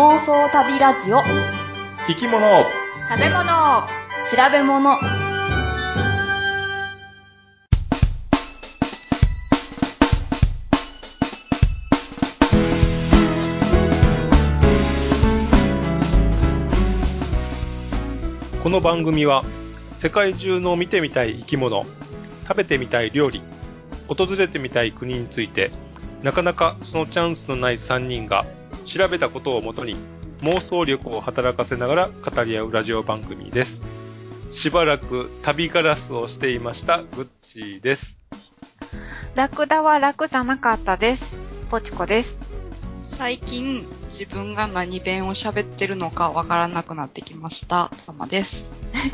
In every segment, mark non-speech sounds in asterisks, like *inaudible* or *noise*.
妄想旅ラジオ。生き物。食べ物。調べ物。この番組は世界中の見てみたい生き物食べてみたい料理訪れてみたい国についてなかなかそのチャンスのない3人が調べたことをもとに妄想力を働かせながら語り合うラジオ番組ですしばらく旅ガラスをしていましたグッチーですラクダは楽じゃなかったです。ポチコです。最近、自分が何弁を喋ってるのかわからなくなってきました。たまです。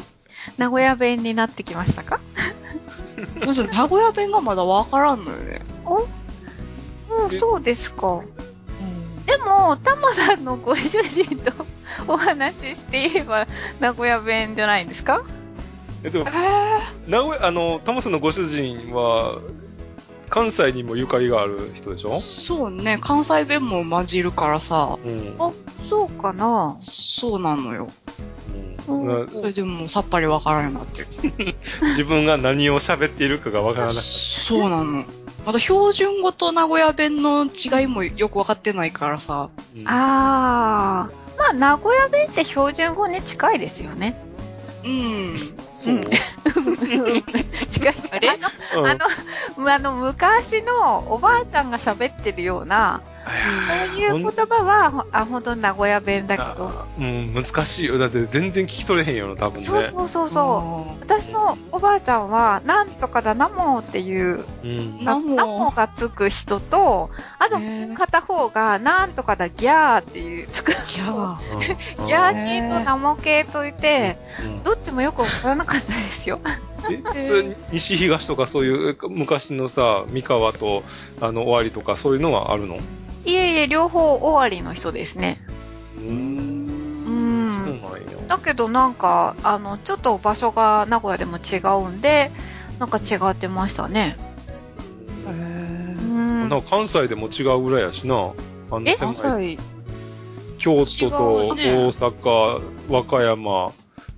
*laughs* 名古屋弁になってきましたか？*laughs* まず、名古屋弁がまだわからんのよね。お？うん、そうですか。うん。でも、タマさんのご主人とお話ししていれば、名古屋弁じゃないんですか？えでもえ名古屋あのタモスのご主人は関西にもゆかりがある人でしょ？ー、そうね、関西弁も混じるからさ、うんあ、そうかなそうなのよ。うんうんそれでもうさっぱりわからんようになってる。*laughs* 自分が何を喋っているかがわからなくそうなの。まだ標準語と名古屋弁の違いもよくわかってないからさ。うんあー。まあ、名古屋弁って標準語に近いですよね。うん。そう、うん *laughs* 近い。あれ？あの、あの、あの、昔のおばあちゃんが喋ってるような、そういう言葉は、ほあ、本当に名古屋弁だけど。あうん、難しいよ。だって全然聞き取れへんよな、多分ね。そうそうそうそう。私のおばあちゃんは、なんとかだなもっていう、うん。なもなもがつく人と、あと、ね片方が、なんとかだギャーっていう、つく。じゃあ。ギャー *laughs* 系とナモ系といて、うんどっちもよくわからなかったですよ。え、それ、西東とかそういうえ昔のさ、三河と、あの、終わりとかそういうのはあるの？いえいえ、両方終わりの人ですね。う。うんそうなんん。や。だけどなんか、あの、ちょっと場所が名古屋でも違うんで、なんか違ってましたね。うへん。なんか関西でも違うぐらいやしな。あのえ？関狭い西、京都と大ね阪、和歌山、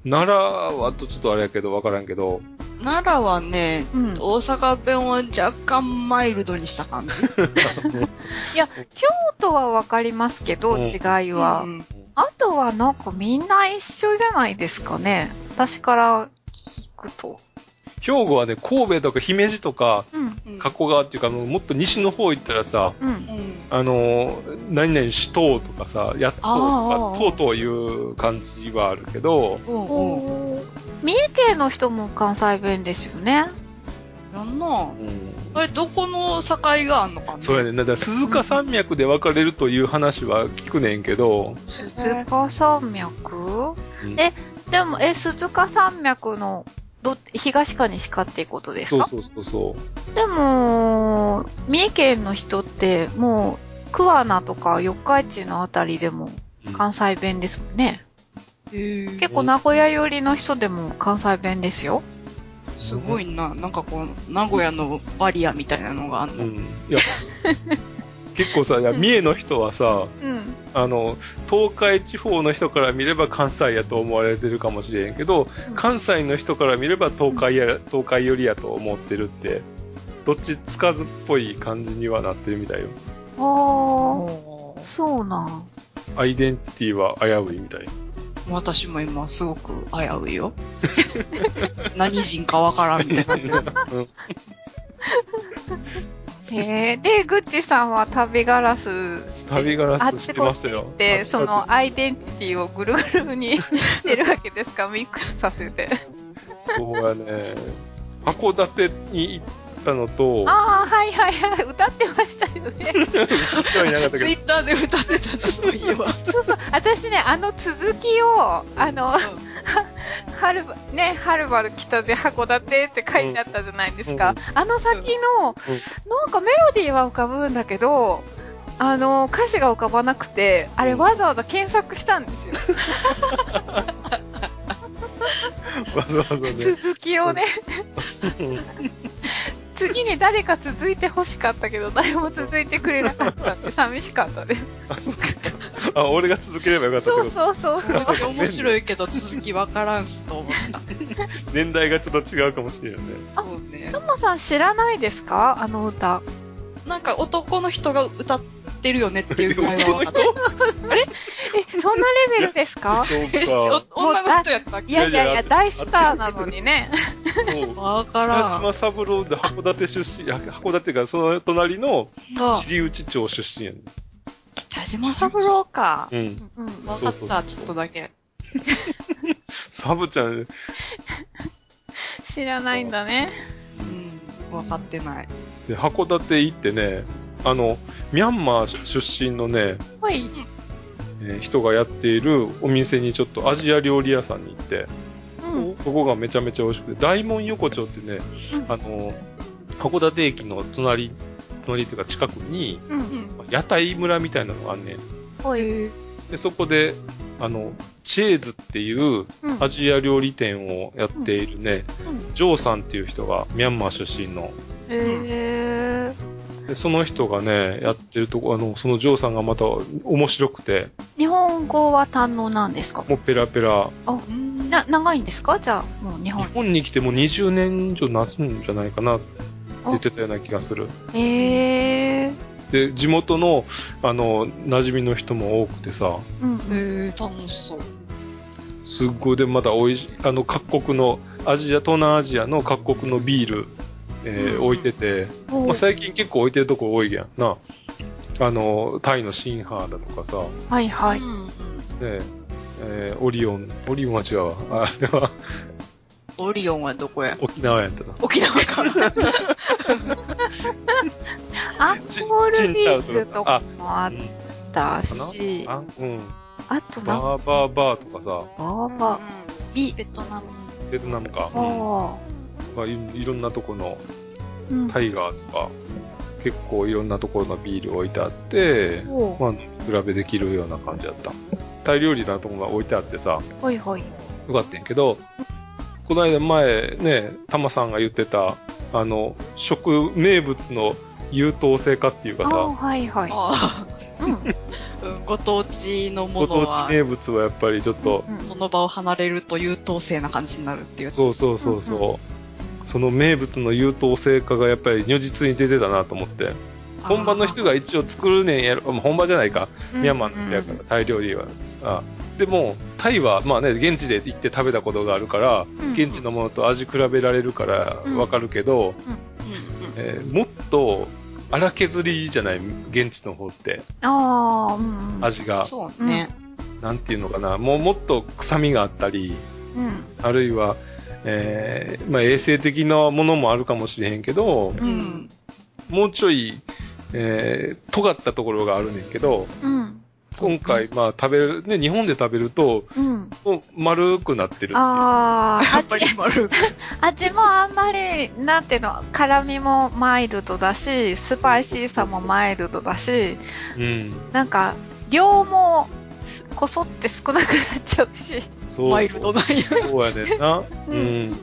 奈良はとちょっとあれやけど、わからんけど、奈良はね、うん。大阪弁を若干マイルドにした感じ。*laughs* いや、京都はわかりますけど、うん違いは。うんあとはなんかみんな一緒じゃないですかね。私から聞くと。兵庫はね、神戸とか姫路とか、うん。うん加古川っていうか、あのもっと西の方行ったらさ、うん。うんあのー、何々しとうとかさ、やっとか、ーとうとういう感じはあるけど、うんうん。おー三重県の人も関西弁ですよね。やんな。あれ、どこの境があんのかなそうやね。だから鈴鹿山脈で分かれるという話は聞くねんけど、鈴鹿山脈？うんえでも、え、鈴鹿山脈の、ど、東か西かっていうことですか？そうそうそうそう。でも、三重県の人って、もう、桑名とか四日市のあたりでも関西弁ですもんね。へー結構名古屋寄りの人でも関西弁ですよ。すごいな。なんかこう、名古屋のバリアみたいなのがあんの。うん。いや、結構さ、三重の人はさ、うん。あの、東海地方の人から見れば関西やと思われてるかもしれんけど、うん関西の人から見れば東海や、東海寄りやと思ってるって、どっちつかずっぽい感じにはなってるみたいよ。あおあ、そうなん。アイデンティティは危ういみたい。私も今すごく危ういよ。*laughs* 何人かわからんみたいな。うんへえ。で、グッチさんは旅ガラスして旅ガあっラスしちこっちてまし。て、そのアイデンティティをぐるぐるにしてるわけですか？ミックスさせて。そうやね。函館に行ったのと、ああ、はいはいはい。歌ってましたよね。歌はいなかったけどツイッターで歌ってたな、そういえば。そうそう。私ね、あの続きを、あの、*laughs* はるば、ね、はるばる北で函館って書いてあったじゃないですか。うんあの先の、なんかメロディーは浮かぶんだけど、あの、歌詞が浮かばなくて、あれわざわざ検索したんですよ。*laughs* わざわざね。続きをね。うん次に誰か続いて欲しかったけど、誰も続いてくれなかったんで、寂しかったです。あ、俺が続ければよかったけど、そうそうそうそう。面白いけど続きわからんしと思った。*laughs* 年代がちょっと違うかもしれないね。そうねと。もさん知らないですか？あの歌。なんか男の人が歌ってるよねっていうぐらいは分かった。え、そんなレベルですか？女の人やったっいけやいやいや、大スターなのにね。わからん。*laughs* 北島三郎で函館出身、あ函館がその隣のあ尻内町出身やね北島三郎か。うん。うん。わかった、ちょっとだけ。サブちゃん、知らないんだね。うん、分かってない。で函館行ってね、あの、ミャンマー出身のね、はい。えー人がやっているお店にちょっとアジア料理屋さんに行って、うん。そこがめちゃめちゃ美味しくて、大門横丁ってね、うんあの、函館駅の隣、隣っていうか近くに、う。うんん。屋台村みたいなのがあんねん。はい。えで、そこで、あの、チェーズっていううん。アジア料理店をやっているね、うんジョーさんっていう人がミャンマー出身の、へでその人がね、やってるとこ、あの、そのジョーさんがまた面白くて、ー。日本語は堪能なんですか？もうペラペラ。ー、うん。な、長いんですか？じゃあ、もう日日本。本に来てもう20年以上経つんじゃないかなって言ってたような気がする。へえー。で、地元の、あの、馴染みの人も多くてさ、うん。えー、楽しそう。すっごいでまた美味しい、あの、各国の、アジア、東南アジアの各国のビール、えーうん置いてて、おまあ、最近結構置いてるとこ多いやんな。あの、タイのシンハーだとかさ、はいはい。ねえーオリオン、オリオンは違うわ。あれはオリオンはどこや？沖縄やったな。沖縄か。*laughs* アンチコールビーチンルとかもあっうんたし、あ、うん。あとバーバーバーとかさ、バーバー、ビ、ベトナム。ベトナムか。うんあまあ、いいろんなとこの。タイガーとか、結構いろんなところのビール置いてあって、まあ、比べできるような感じだった。タイ料理なとこが置いてあってさ、はいはい。よかったんやけど、この間前ね、タマさんが言ってた、あの、食、名物の優等生化っていうかさ、はいはい。*laughs* ご当地のもご当のは地、名物はやっぱりちょっと、うんその場を離れると優等生な感じになるっていうやつ。そうそうそうそう、その名物の優等生化がやっぱり如実に出てたなと思って、本場の人が一応作るねんやろ、まあ本場じゃないか、うんミャンマーの人やから、タイ料理は。あでも、タイは、まあね、現地で行って食べたことがあるから、うん現地のものと味比べられるからうんわかるけど、うんうん。えーもっと荒削りじゃない、現地の方って、ああ、うんうん。味が。そうね。なんていうのかな、もうもっと臭みがあったり、うん。あるいは、えーまあ衛生的なものもあるかもしれへんけど、ううんん。もうちょい、えー尖ったところがあるねんけど、うん。今回、まあ食べる、ね、日本で食べると、うん。丸くなってるっていう。ああ、やっぱり丸く。*laughs* 味もあんまり、なんていうの、辛みもマイルドだし、スパイシーさもマイルドだし、うん。なんか、量も、こそって少なくなっちゃうし。マイルドな。そうやねんな。ううんん。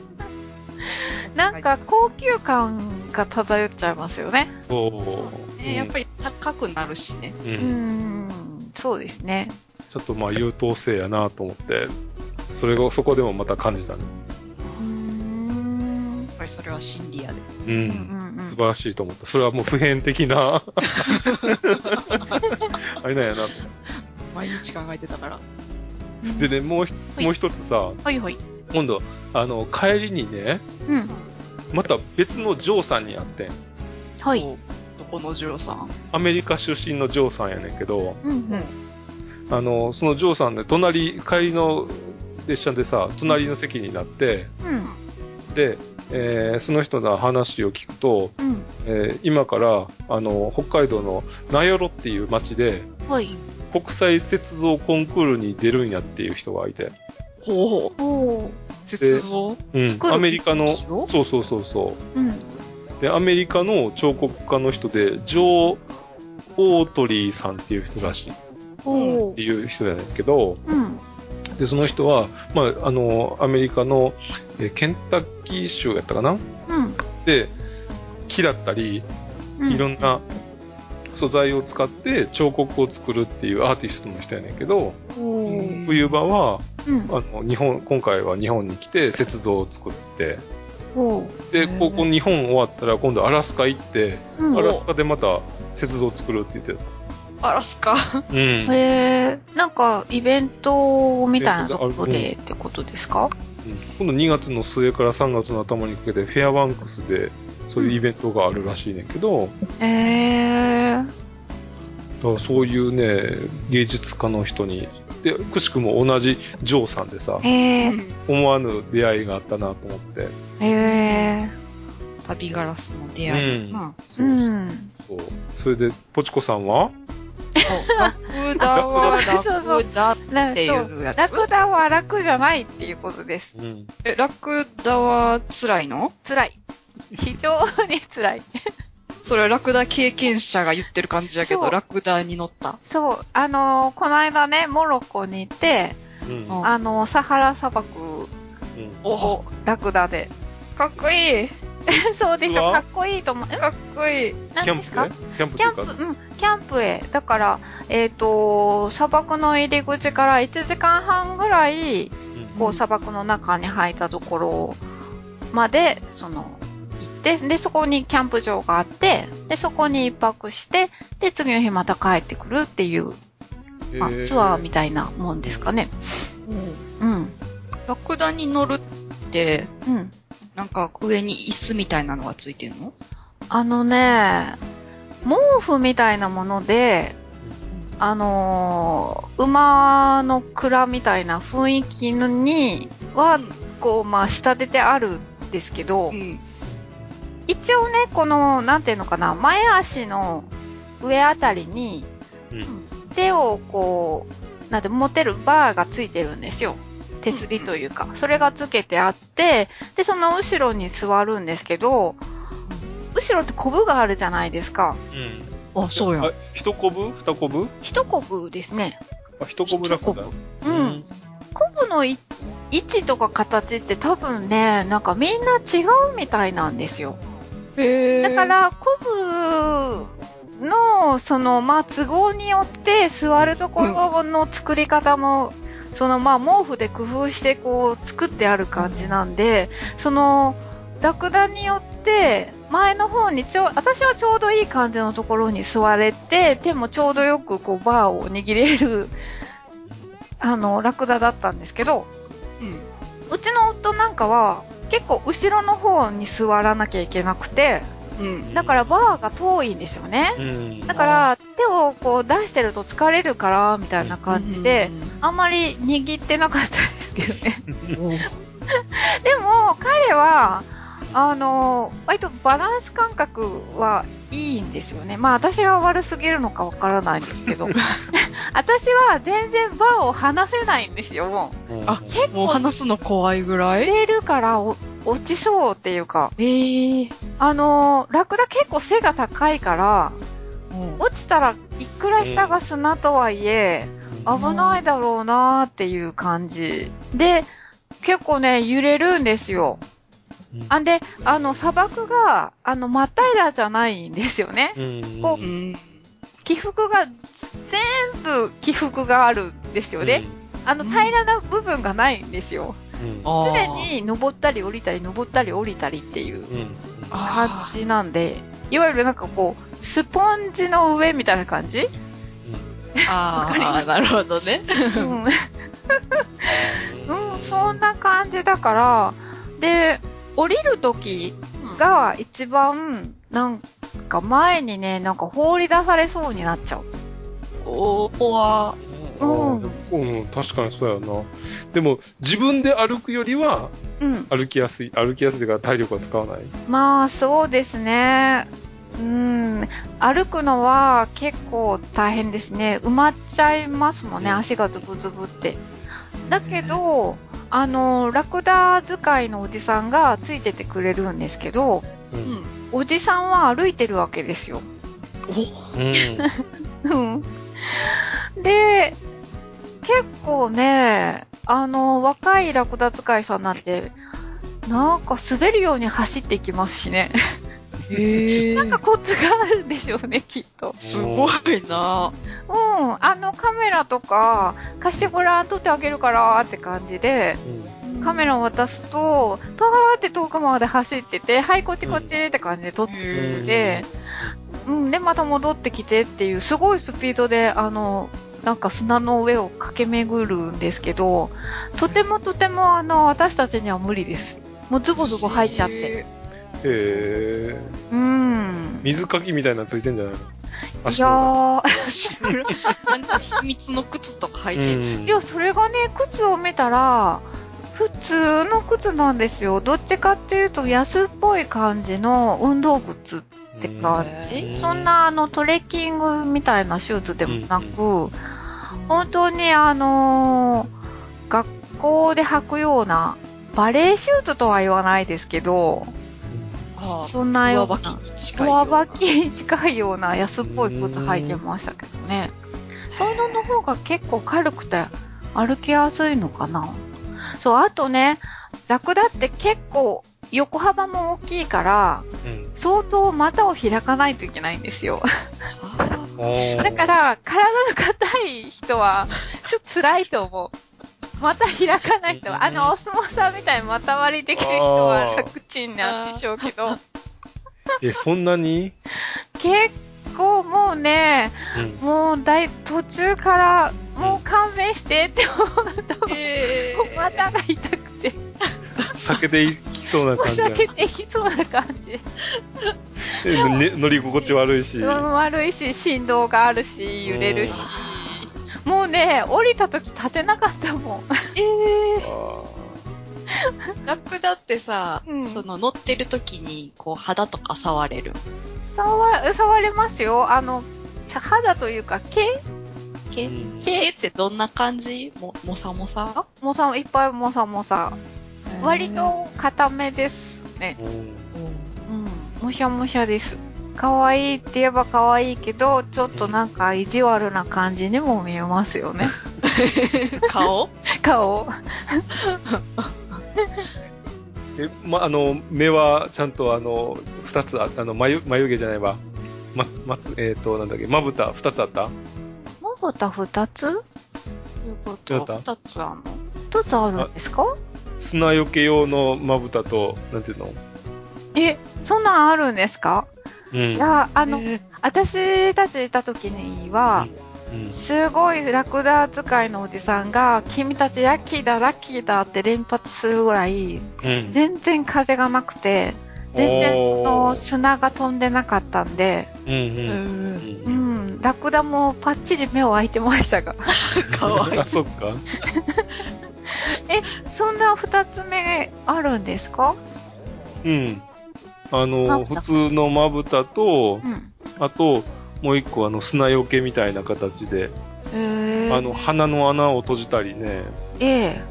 なんか高級感が漂っちゃいますよね。そう。ね、やっぱり。り高くなるしね。う。うんん、そうですね。ちょっとまあ優等生やなと思って、それがそこでもまた感じたね。うーん。やっぱりそれは真理やで。う。うんんうん素晴らしいと思った。それはもう普遍的な、*laughs* あれなんやなと。毎日考えてたから。うん。でね、もうもう一つさ、はいはい。今度、あの、帰りにね、うん。また別のジョーさんに会ってん。はい。どこのジョーさん？アメリカ出身のジョーさんやねんけど、うんうん。あの、そのジョーさんね、隣、帰りの列車でさ、隣の席になって、うん。で、えーその人の話を聞くと、うん。えー今から、あの、北海道の名寄っていう町で、はい。国際雪像コンクールに出るんやっていう人がいて、ほう。おー。雪像？うんアメリカの、そうそうそうそうん。う。で、アメリカの彫刻家の人で、ジョー・オートリーさんっていう人らしい、っおー。ていう人やねんけど、うん。で、その人は、まあ、あの、アメリカの、えーケンタッキー州やったかな？うん。で、木だったり、うん。いろんな素材を使って彫刻を作るっていうアーティストの人やねんけど、冬場は、うん。あの、日本、今回は日本に来て雪像を作って。で、ここ日本終わったら今度アラスカ行って、うんアラスカでまた雪像を作るって言ってた。アラスカ？うん。へえ、なんか、イベントみたいなとこでってことですか？今度2月の末から3月の頭にかけてフェアバンクスでそういうイベントがあるらしいねんけど、へえ。だからそういうね、芸術家の人に、で、くしくも同じジョーさんでさ、へえ。思わぬ出会いがあったなと思って。へえ。旅ガラスの出会い。うんなそうう。ん。そうそれで、ポチコさんは？ラクダはそうそうラクダっなていそううやつラクダは楽じゃないっていうことです。うん。え、ラクダは辛いの辛い。非常に辛い。それはラクダ経験者が言ってる感じだけど、ラクダに乗った。そう、あのーこの間ね、モロッコに行って、うん。うん。あのーサハラ砂漠うん。をラクダで。かっこいい。*laughs* そうでしょ、かっこいいと思う。ん？かっこいい。キャ何ですか？ンプ？ねキャンプキャンプ、うん、キャンプへ。だから、えっ、と、砂漠の入り口から1時間半ぐらい、こう砂漠の中に入ったところまで、その、行って、で、そこにキャンプ場があって、で、そこに一泊して、で、次の日また帰ってくるっていう、まあ、ツアーみたいなもんですかね。うん。ラクダに乗るって、うん。なんか上に椅子みたいなのがついてるの？あのね、毛布みたいなもので、あのー馬の蔵みたいな雰囲気には、こう、まあ、仕立ててあるんですけど、うん。一応ね、この、なんていうのかな、前足の上あたりにうん。手をこう、なんて持てるバーがついてるんですよ。手すりというか。それがつけてあって、で、その後ろに座るんですけど、後ろってコブがあるじゃないですか。うん。あ、そうやんあ。一コブ？二コブ？一コブですね。あ、一コブラクダ。一コうん。コブのい位置とか形って多分ね、なんかみんな違うみたいなんですよ。へだか、ら、コブの、その、まあ、都合によって座るところの作り方も、その、まあ、毛布で工夫して、こう、作ってある感じなんで、その、ラクダによって、前の方にちょう、私はちょうどいい感じのところに座れて、手もちょうどよく、こう、バーを握れる、あの、ラクダだったんですけど、うん。うちの夫なんかは、結構後ろの方に座らなきゃいけなくて、うん。だからバーが遠いんですよね。うん。だから手をこう出してると疲れるから、みたいな感じで、あんまり握ってなかったですけどね。うん、*laughs* でも彼は、あの、割とバランス感覚はいいんですよね。まあ私が悪すぎるのかわからないんですけど。*laughs* 私は全然バーを離せないんですよ、もうんあ結構もう話すの怖いぐらう。い？揺れるからお落ちそうっていうか。ええあの、ラクダ結構背が高いから、うん落ちたらいくら下が砂とはいえ、危ないだろうなーっていう感じ。で、結構ね、揺れるんですよ。うんあんで、あの、砂漠が、あの、真っ平らじゃないんですよね。うん。こうん。起伏が、全部起伏があるんですよね。あの、平らな部分がないんですよ。常に登ったり降りたり、登ったり降りたりっていううん。感じなんで、いわゆるなんかこう、スポンジの上みたいな感じ？あわかりまあ、なるほどね。うん。*laughs* うん、そんな感じだから、で、降りるときが一番、なんか前にね、なんか放り出されそうになっちゃう。おー、怖うんうん、確かにそうやな。でも、自分で歩くよりは、うん。歩きやすい。歩きやすいから体力は使わない？まあ、そうですね。うん。歩くのは結構大変ですね。埋まっちゃいますもんね、うん足がズブズブって。だけど、あの、ラクダ使いのおじさんがついててくれるんですけど、う。うんん。おじさんは歩いてるわけですよ。うん。うん。で、結構ね、あの、若いラクダ使いさんなんて、なんか滑るように走っていきますしね。へなんかコツがあるんでしょうね、きっと。すごいなうん。あの、カメラとか、貸してごらん、撮ってあげるから、って感じで、カメラを渡すと、パーって遠くまで走ってて、はい、こっちこっちって感じで撮ってくれて、うん、で、また戻ってきてっていう、すごいスピードで、あの、なんか砂の上を駆け巡るんですけど、とてもとてもあの、私たちには無理です。もうズボズボ入っちゃって。へえ。うん。水かきみたいなのついてんじゃないの？い足やのー、秘密の靴とか履いてる。うんいや、それがね、靴を見たら、普通の靴なんですよ。どっちかっていうと安っぽい感じの運動靴って感じ。うんそんなあのトレッキングみたいなシューズでもなく、本当にあのー学校で履くような、バレーシューズとは言わないですけど、あそんなようなきに近いような。上履きに近いような安っぽい靴履いてましたけどね。そういうのの方が結構軽くて歩きやすいのかな。そう、あとね、ラクダって結構横幅も大きいから、うん相当股を開かないといけないんですよ。だから、体の硬い人は、ちょっと辛いと思う。股開かない人は、あの、お相撲さんみたいに股割りできる人は楽ちんなんでしょうけど、え、そんなに？結構もうね、うん。もう大、途中から、もう勘弁してって思うと、ーえもう股が痛くて、酒でいきそうなお感じだ。酒できそうな感じ。でね乗り心地悪いし。うん悪いし、振動があるし、揺れるし。もうね、降りた時立てなかったもん。えあー、ラクダってさ、うんその乗ってる時に、こう肌とか触れる？触、触れますよ。あの、さ肌というか、毛？毛？うん毛？毛ってどんな感じ？も、もさもさもさ、いっぱいもさもさ。割、と固めですね。ーうんうん。もしゃもしゃです。可愛いって言えば可愛いけど、ちょっとなんか意地悪な感じにも見えますよね。*laughs* 顔？顔。*laughs* え、ま、あの、目はちゃんとあの、二つあった、あの、眉、眉毛じゃないわ。ま、まつ、えっ、と、なんだっけ、まぶた二つあった？まぶた二つ？いうことどうやった？二つあんの？一つあるんですか？砂よけ用のまぶたと、なんていうの？え、そんなんあるんですか？うん。いや、あの、えー私たちいた時には、うんすごいラクダ使いのおじさんが、君たちラッキーだ、ラッキーだって連発するぐらい、うん。全然風がなくて、全然その砂が飛んでなかったんで、うんうん。ラクダもパッチリ目を開いてましたが。*laughs* かわいい。あ、*laughs* そっか。*laughs* そんな二つ目あるんですか？うん。あまの、普通のまぶたとう、ん。あと、もう一個あの、砂よけみたいな形で、えー、あの、鼻の穴を閉じたりね、ええ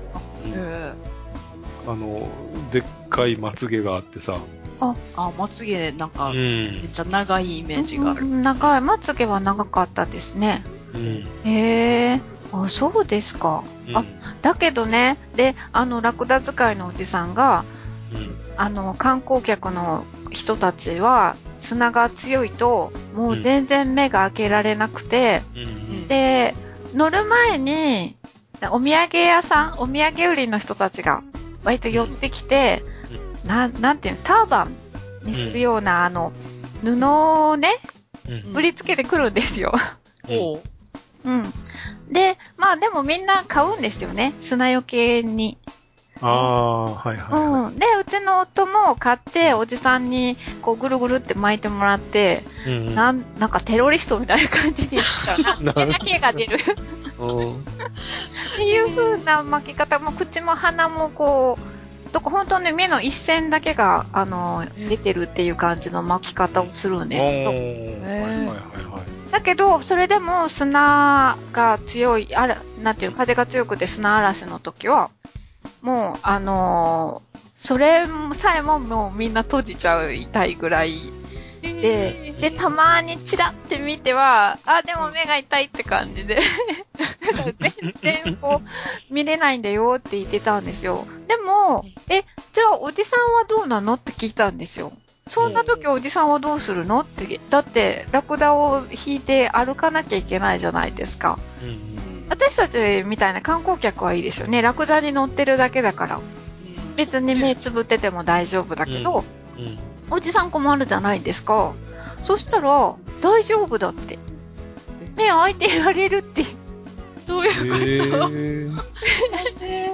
あの、でっかいまつげがあってさ、あ、まつげなんか、うんめっ。ちゃ長いイメージがある。うん長い、まつげは長かったですね。うん。へえあ、そうですか。うんあだけどね、で、あの、ラクダ使いのおじさんが、うん。あの、観光客の人たちは、砂が強いと、もう全然目が開けられなくて、うん。で、乗る前に、お土産屋さん、お土産売りの人たちが、割と寄ってきて、なん、なんていうの、ターバンにするような、あの、布をね、うん。売りつけてくるんですよ。おううん。で、まあでもみんな買うんですよね。砂よけに。ああ、はいはいはうん。で、うちの夫も買って、おじさんに、こう、ぐるぐるって巻いてもらって、い。うん。なん、なんかテロリストみたいな感じになった。*laughs* なん目だけが出る。うんっていう風な巻き方も、口も鼻もこう、どこ本当に目の一線だけが、あの、出てるっていう感じの巻き方をするんですけど。おーはいはいはいはい。だけど、それでも砂が強い、あら、なんていう、風が強くて砂嵐の時は、もう、あのーそれさえももうみんな閉じちゃいたいぐらいで、で、たまにチラって見ては、あ、でも目が痛いって感じで、だから全然こう、見れないんだよって言ってたんですよ。でも、え、じゃあおじさんはどうなのって聞いたんですよ。そんな時おじさんはどうするのって、だって、ラクダを引いて歩かなきゃいけないじゃないですか。うんうん私たちみたいな観光客はいいですよね。ラクダに乗ってるだけだから。うん別に目つぶってても大丈夫だけど、うん。おじさん困るじゃないですか。そしたら、大丈夫だって。目開いていられるって、どういうことへえ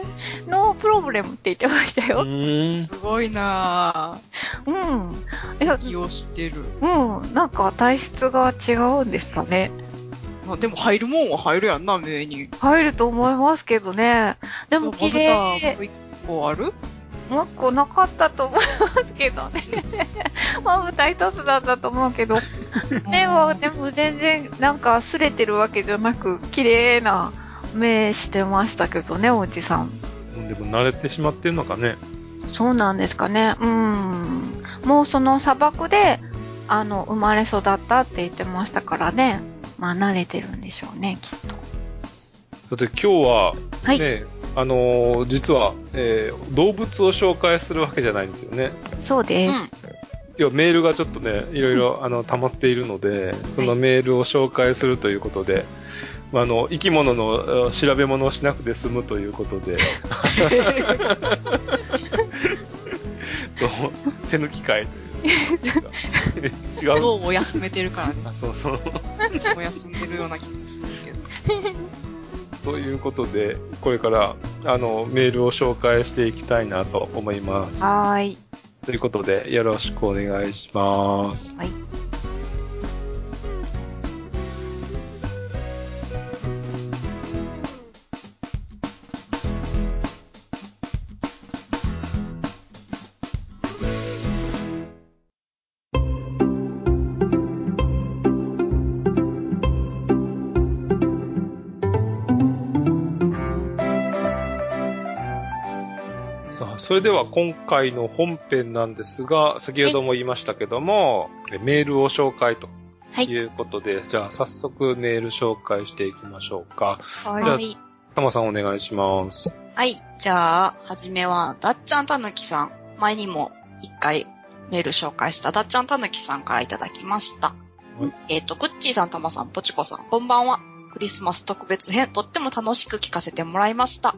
ノープロブレムって言ってましたよ。ーーすごいなぁ。うん。いや、気をしてる。うん。なんか体質が違うんですかね。まあ、でも入るもんは入るやんな、目に。入ると思いますけどね。でも綺麗。もう一個ある？もう一個なかったと思いますけどね。*laughs* まぶた一つだったと思うけど、目はでも全然なんか擦れてるわけじゃなく、綺麗な目してましたけどね、おじさん。でも慣れてしまってるのかね。そうなんですかね。うん。もうその砂漠で、あの、生まれ育ったって言ってましたからね。まあ慣れてるんでしょうね、きっと。それで今日は、はい。ね、あのー実は、えー動物を紹介するわけじゃないんですよね。そうです。今日メールがちょっとね、いろいろ、あの、溜まっているので、そのメールを紹介するということで、まああの、生き物のえ調べ物をしなくて済むということで、*laughs* *laughs* そう、手抜き会という。違 *laughs* う。脳を休めてるからね。*laughs* あそうそう。いつも休んでるような気がするけど。*laughs* ということで、これから、あの、メールを紹介していきたいなと思います。はーい。ということで、よろしくお願いします。はい。それでは今回の本編なんですが、先ほども言いましたけども、えメールを紹介とはいいうことで、じゃあ早速メール紹介していきましょうか。はじゃあはい。たまさんお願いします。はい。じゃあ、はじめは、だっちゃんたぬきさん。前にも一回メール紹介しただっちゃんたぬきさんからいただきました。えっ、と、グッチーさん、たまさん、ぽちこさん、こんばんは。クリスマス特別編、とっても楽しく聞かせてもらいました。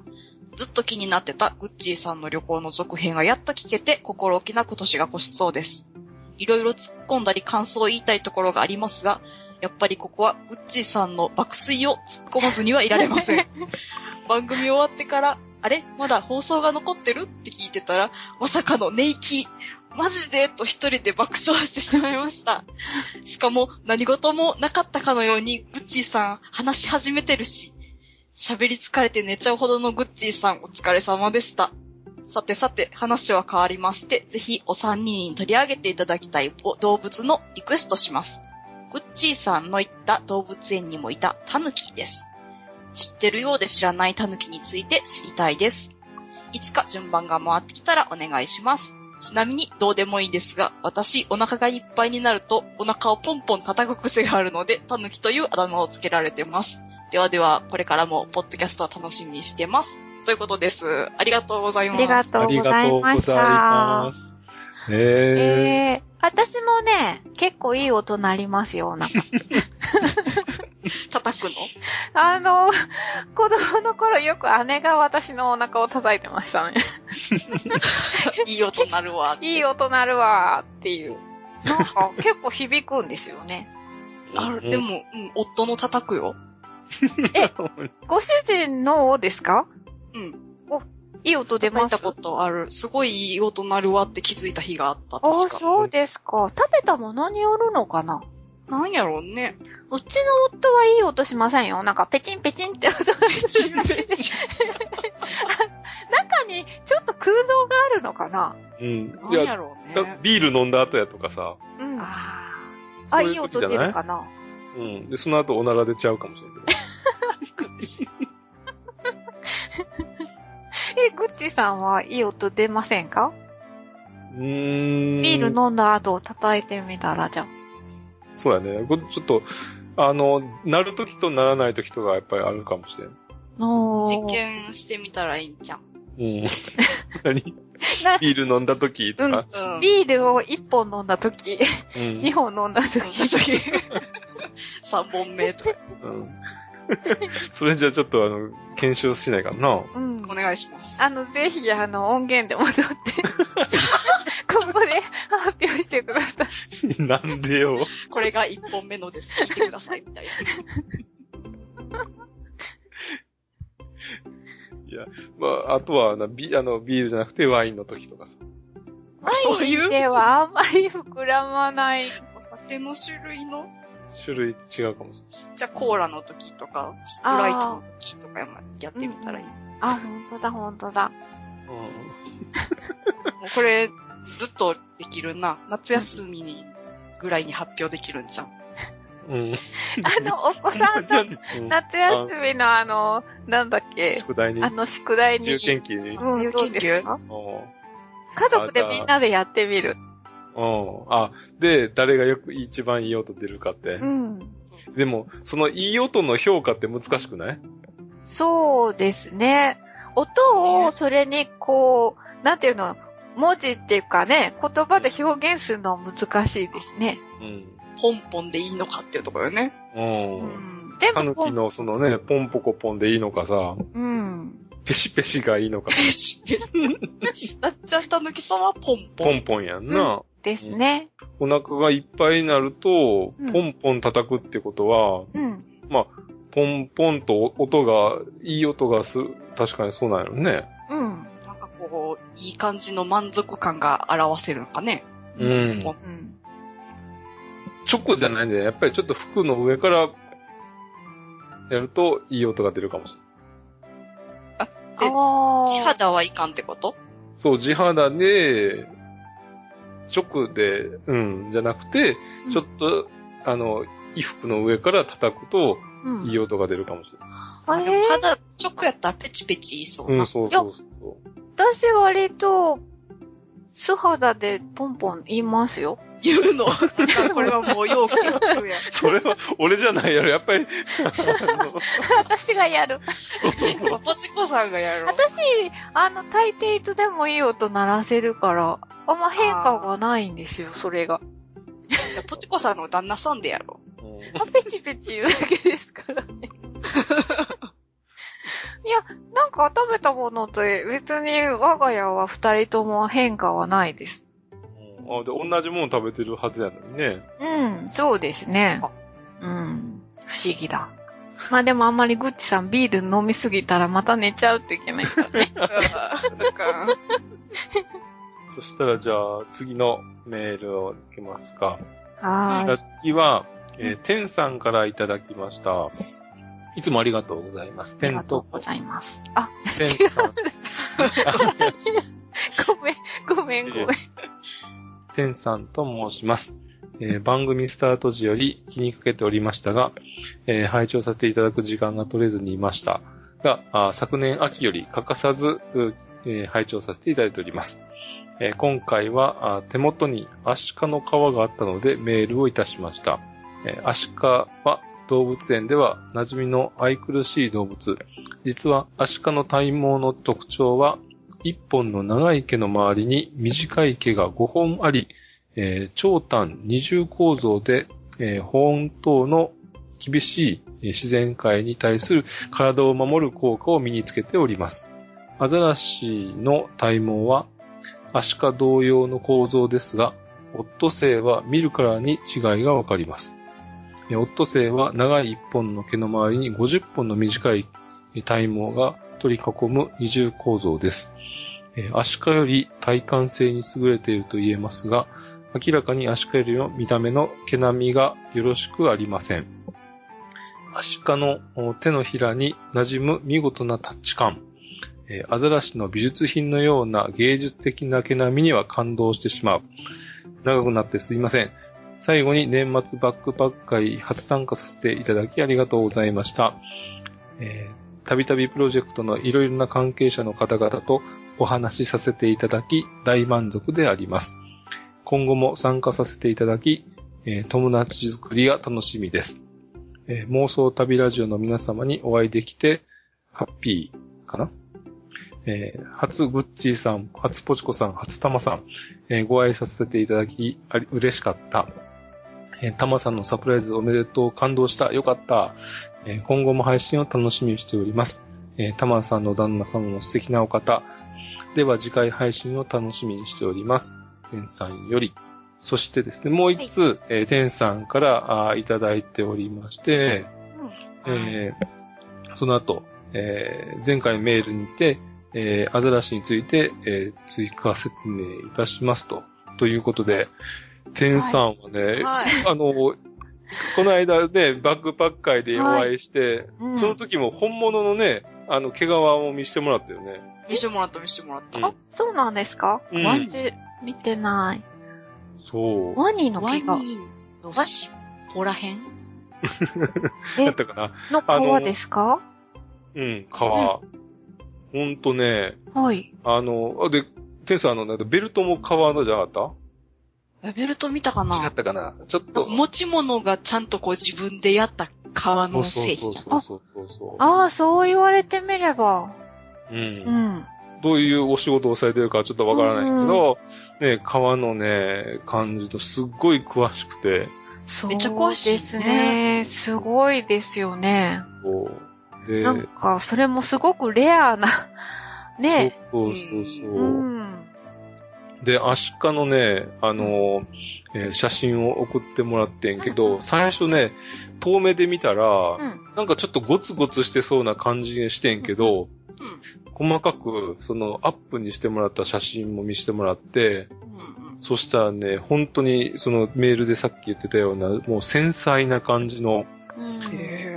ずっと気になってたグッチーさんの旅行の続編がやっと聞けて、心置きなく年が越しそうです。いろいろ突っ込んだり感想を言いたいところがありますが、やっぱりここはグッチーさんの爆睡を突っ込まずにはいられません。*laughs* 番組終わってから、あれ？まだ放送が残ってる？って聞いてたら、まさかのネイキマジで？と一人で爆笑してしまいました。しかも何事もなかったかのようにグッチーさん話し始めてるし、喋り疲れて寝ちゃうほどのグッチーさんお疲れ様でした。さてさて話は変わりまして、ぜひお三人に取り上げていただきたいお動物のリクエストします。グッチーさんの言った動物園にもいたタヌキです。知ってるようで知らないタヌキについて知りたいです。いつか順番が回ってきたらお願いします。ちなみにどうでもいいですが、私お腹がいっぱいになるとお腹をポンポン叩く癖があるので、タヌキというあだ名をつけられてます。ではでは、これからもポッドキャストを楽しみにしてます。ということです。ありがとうございます。ありがとうございました。す。ええー、私もね、結構いい音鳴りますよ、なんか。叩くの？あの、子供の頃よく姉が私のお腹を叩いてましたね。いい音なるわ。いい音鳴るわーっていう。なんか結構響くんですよね。あるでも、うん、夫の叩くよ。ご主人のですか？うん。いい音出ます叩いたことある。すごいいい音なるわって気づいた日があった。あ。そうですか。食べたものによるのかな？なんやろうね。うちの夫はいい音しませんよ。なんかペチンペチンって音がして *laughs* 中にちょっと空洞があるのかな？うん。ないんやや、ろうね。ビール飲んだ後やとかさ、うん。あ、あいい音出るかな？うん。で、その後おなら出ちゃうかもしれないけど。*laughs* え、グッチさんはいい音出ませんか？うーん。ビール飲んだ後叩いてみたらじゃん。そうやね。これちょっと、あの、なるときとならないときとがやっぱりあるかもしれん。実験してみたらいいんじゃん。うん。何？なビール飲んだ時とか？うん。ビールを1本飲んだ時、うん。2本飲んだ時、3本目とか。うん。それじゃちょっとあの、検証しないかな。うん。お願いします。あの、ぜひ、あの、音源でも撮って、*laughs* ここで発表してください。なんでよ。これが1本目のです。聞いてください、みたいな。いや、まあ、あとはなビ、あの、ビールじゃなくてワインの時とかさ。そういうではあんまり膨らまない。お酒の種類の？種類違うかもしじゃあコーラの時とか、スプライトの時とかやってみたらいい。もあ、ほんとだ、ほんとだ。れない。うこれ、ずっとできるな。夏休みに、ぐらいに発表できるんじゃん。うん。うん。あの、お子さんのうん夏休みのあの、なんだっけ、宿題にあ、の宿題に。重研究に。うん。うん、どうですか？うん家族でみんなでやってみる。あ、で、誰がよく一番いい音出るかってう。ん。でも、そのいい音の評価って難しくない？そうですね。音をそれにこう、なんていうの、文字っていうかね、言葉で表現するのは難しいですね。うん。ポンポンでいいのかっていうところよね。う。うんん。でも、タヌキのそのね、ポンポコポンでいいのかさ、うん。ペシペシがいいのかペ、シペシ。なっちゃんたぬきさんはポンポン。ポンポンやんな。ですね。お腹がいっぱいになるとうん、ポンポン叩くってことは、うん。ポンポンと音が、いい音がする、確かにそうなんやろね。うん。なんかこう、いい感じの満足感が表せるのかね。うんポンうん。直じゃないんで、やっぱりちょっと服の上から、やると、いい音が出るかもしれない。でああ。地肌はいかんってこと？そう、地肌で、直で、うん、じゃなくて、ちょっと、あの、衣服の上から叩くと、うん、いい音が出るかもしれない。あれ肌直やったらペチペチ言いそうな。うん、そうそうそう。私割と、素肌でポンポン言いますよ。言うの。これはもう容器が来るやん。*laughs* それは、俺じゃないやろ。やっぱり、*laughs* 私がやる。そうそうそう。ポチコさんがやろう。私、あの、大抵いつでもいい音鳴らせるから、あんま変化がないんですよ、それが。じゃあ、ポチコさんの旦那さんでやろうんあ、ペチペチ言うだけですからね。*laughs* いや、なんか食べたものと別に我が家は二人とも変化はないです。あで、同じもの食べてるはずやのにね。うん、そうですね。うん、不思議だ。まあでもあんまりグッチさんビール飲みすぎたらまた寝ちゃうといけないからね。う。なんか、そしたら、じゃあ、次のメールを受けますか。は。次は、えー、テンさんからいただきました。いつもありがとうございます。あテンとりがとう、ございます。あ、テンさん、*laughs* ごめん、ごめん、ごめん。テンさんと申します。えー番組スタート時より気にかけておりましたが、えー拝聴させていただく時間が取れずにいましたが、あ昨年秋より欠かさず、えー拝聴させていただいております。えー今回はあ手元にアシカの皮があったのでメールをいたしました。えーアシカは動物園では馴染みの愛くるしい動物。実はアシカの体毛の特徴は一本の長い毛の周りに短い毛が5本あり、えー長短二重構造で、えー保温等の厳しい自然界に対する体を守る効果を身につけております。アザラシの体毛はアシカ同様の構造ですが、オットセイは見るからに違いがわかります。オットセイは長い一本の毛の周りに50本の短い体毛が取り囲む二重構造です。えアシカより体感性に優れていると言えますが、明らかにアシカよりの見た目の毛並みがよろしくありません。アシカの手のひらに馴染む見事なタッチ感。えアザラシの美術品のような芸術的な毛並みには感動してしまう。長くなってすいません。最後に年末バックパック会初参加させていただきありがとうございました。えーたびたびプロジェクトのいろいろな関係者の方々とお話しさせていただき大満足であります。今後も参加させていただき、友達作りが楽しみです、妄想旅ラジオの皆様にお会いできて、ハッピーかな？初グッチーさん、初ポチコさん、初タマさん、ご挨拶させていただき、嬉しかった。えータマさんのサプライズおめでとう、感動した、よかった。えー今後も配信を楽しみにしております。えータマさんの旦那様も素敵なお方。では次回配信を楽しみにしております。テンさんより。そしてですね、もう一つ、えーテンさんからあーいただいておりまして、えーその後、えー前回メールにて、えーアザラシについて、えー追加説明いたしますと。ということで、テンさんはね、はい。あの、*laughs* この間ね、バックパック会でお会いして、うんその時も本物のね、あの、毛皮を見せてもらったよね。見してもらった、見してもらった。うんあ、そうなんですか？うん私、見てない。そう。ワニのワニ毛が、の尻尾らへん？*laughs* えだったかなの皮ですか？うん、皮。ほんとね、はい。あの、あで、テンさんあの、ベルトも皮のじゃなかっえベルト見たかた違なったかな？ちょっと。持ち物がちゃんとこう自分でやった革の製品そうそうそうそうそう。ああ、そう言われてみれば。う。うんん。どういうお仕事をされてるかはちょっとわからないけど、ね、皮のね、感じとすっごい詳しくて、そうめっちゃ詳しいねですね。すごいですよね。こう。で、なんか、それもすごくレアな、ね。そうそうそうそう。うん。で、アシカのね、あの、えー写真を送ってもらってんけど、最初ね、遠目で見たら、うん。なんかちょっとゴツゴツしてそうな感じがしてんけど、うん。細かく、その、アップにしてもらった写真も見せてもらって、うん。うん。そしたらね、本当に、そのメールでさっき言ってたような、もう繊細な感じの、うん。へ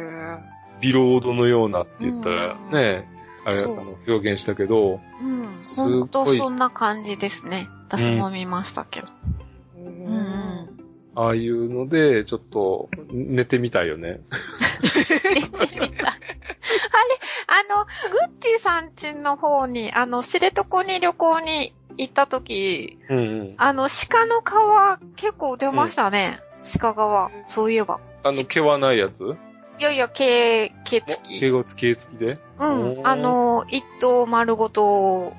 ビロードのようなって言ったらうんね、あれ、あの、表現したけど、うん。ほんとそんな感じですね。私も見ましたけど。ーうんうん。ああいうので、ちょっと、寝てみたいよね。寝てみたい。あれ、あの、グッチーさんちの方に、あの、知床に旅行に行った時、うんうん。あの、鹿の皮結構出ましたね。鹿皮。そういえば。あの、毛はないやつ？いやいや、毛、毛付き。毛がつ毛付きで？うん。あの、一頭丸ごと、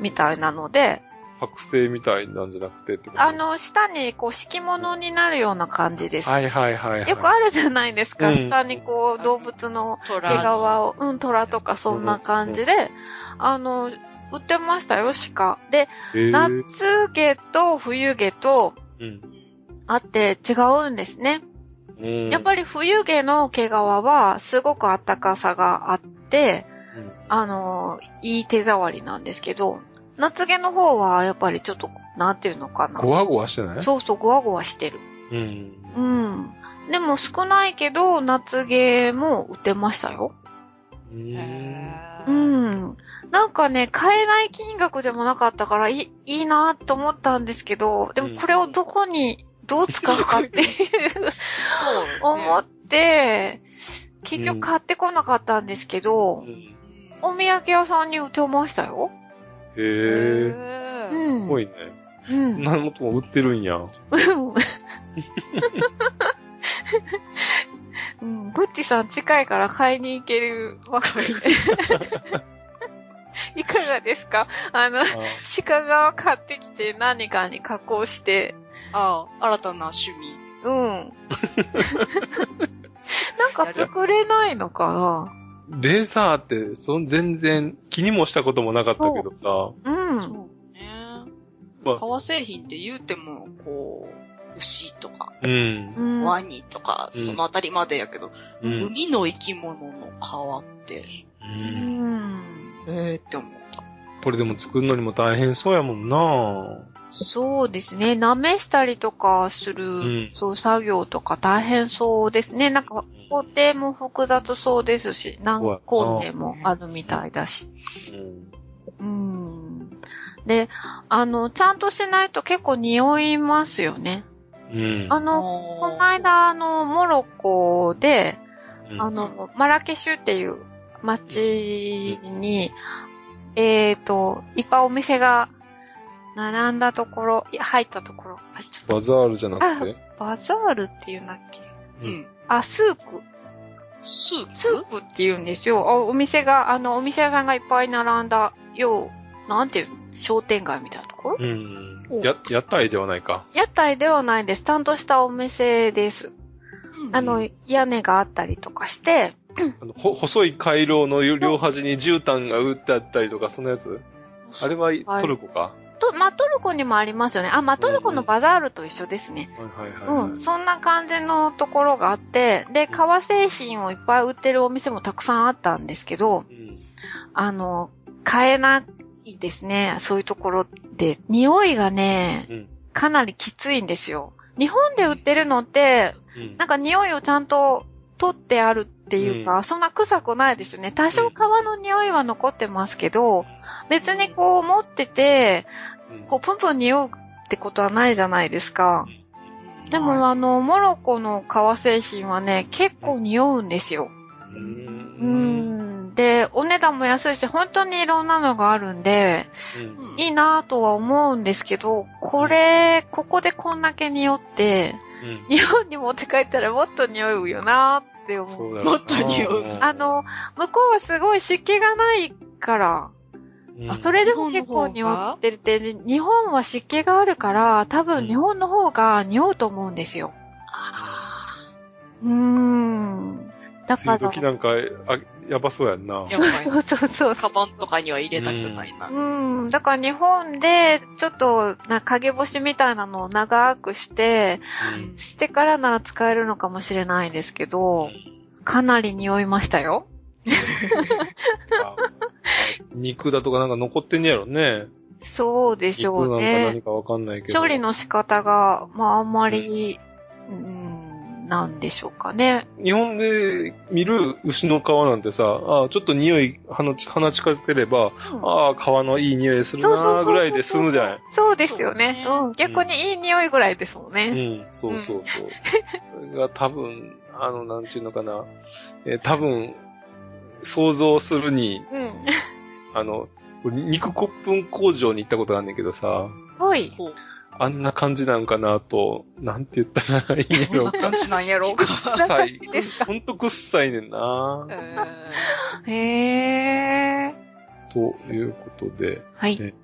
みたいなので、剥製みたいなんじゃなくてってこと？あ、の、下にこう敷物になるような感じです。はいはいはい、はい。よくあるじゃないですか。うん下にこう、動物のト毛皮ラを、うん、虎とかそんな感じで、あの、売ってましたよ、鹿。で、夏毛と冬毛とうん。あって違うんですね。うん。やっぱり冬毛の毛皮はすごく暖かさがあって、うんあの、いい手触りなんですけど、夏毛の方はやっぱりちょっと、なんていうのかな。ゴワゴワしてない？そうそう、ゴワゴワしてる。うん。うん。でも少ないけど、夏毛も売ってましたよ。うん。う。ん。なんかね、買えない金額でもなかったから、いい、いいなと思ったんですけど、でもこれをどこに、どう使うかっていう、そう、思って、結局買ってこなかったんですけど、うんお土産屋さんに売ってましたよ。へえ。うん。すごいね。うん。何もとも売ってるんや。うん、グッチさん近いから買いに行けるわけ *laughs* いかがですか？あの、あ鹿が買ってきて何かに加工して、ああ、新たな趣味。うん。*laughs* なんか作れないのかレーザーって、そん全然気にもしたこともなかったけどさ。なうん。そうね。まあ革製品って言うても、こう、牛とか、うん。うん。ワニとか、うんそのあたりまでやけど、うん。海の生き物の皮って、ううんん。ええって思った。これでも作るのにも大変そうやもんなそうですね。舐めしたりとかする、んそう作業とか大変そうですね。なんか、工程も複雑そうですし、何工程もあるみたいだし。うん。うん。で、あの、ちゃんとしないと結構匂いますよね。うん。あの、この間、あの、モロッコで、うんあの、マラケシュっていう街に、えっ、と、いっぱいお店が並んだところ、いや、入ったところ、バザールじゃなくて？と、バザールっていうんだっけ？うん。あ、スープ。スープ？スープって言うんですよ。あお店が、あの、お店屋さんがいっぱい並んだ要、なんていう、商店街みたいなところ？うんお。や、屋台ではないか。屋台ではないです。ちゃんとしたお店です。あの、屋根があったりとかして、あの、ほ、細い回廊の両端に絨毯が打ってあったりとか、そんなやつ？あれはトルコか？と、まあ、トルコにもありますよね。あ、まあ、トルコのバザールと一緒ですね。うん、そんな感じのところがあって、で、革製品をいっぱい売ってるお店もたくさんあったんですけど、うんあの、買えないですね。そういうところで。匂いがね、うんかなりきついんですよ。日本で売ってるのって、うんなんか匂いをちゃんと取ってあるっていうか、うそんな臭くないですよね。多少皮の匂いは残ってますけど、別にこう持ってて、うん。こうプンプン匂うってことはないじゃないですか。でも、あの、モロッコの革製品はね、結構匂うんですよ。ううん。ん。で、お値段も安いし、本当にいろんなのがあるんで、うん。いいなぁとは思うんですけど、これ、ここでこんだけ匂って、うん。日本に持って帰ったらもっと匂うよなぁって思う。そうもっと匂うあの、向こうはすごい湿気がないから、うんそれでも結構匂ってるって、日本は湿気があるから、多分日本の方が匂うと思うんですよ。あうーん。だ梅から、雨時なんか、あ、やばそうやんな。そうそうそうそうー。カバンとかには入れたくないな。うん。だから日本で、ちょっと、な、影干しみたいなのを長くして、うんしてからなら使えるのかもしれないですけど、かなり匂いましたよ。あ肉だとかなんか残ってんねやろね。そうでし肉なんかょうね何。かわかんないけど。処理の仕方が、まああんまり、うん、なんでしょうかね。日本で見る牛の皮なんてさ、ああちょっと匂い、鼻近づければ、ああ、皮のいい匂いするなぐらいで済むじゃない。そうですよね。そううん。逆にいい匂いぐらいですもんうね。ん、そうそうそう。それが多分、あの、なんていうのかな。えー多分、想像するに、うん。あの、肉骨粉工場に行ったことがあんねんけどさ、はい。あんな感じなんかなと、なんて言ったらいいんやろうか。どんな感じなんやろうか。臭い。ですかほんと臭いねんなえへー。ということで。はい。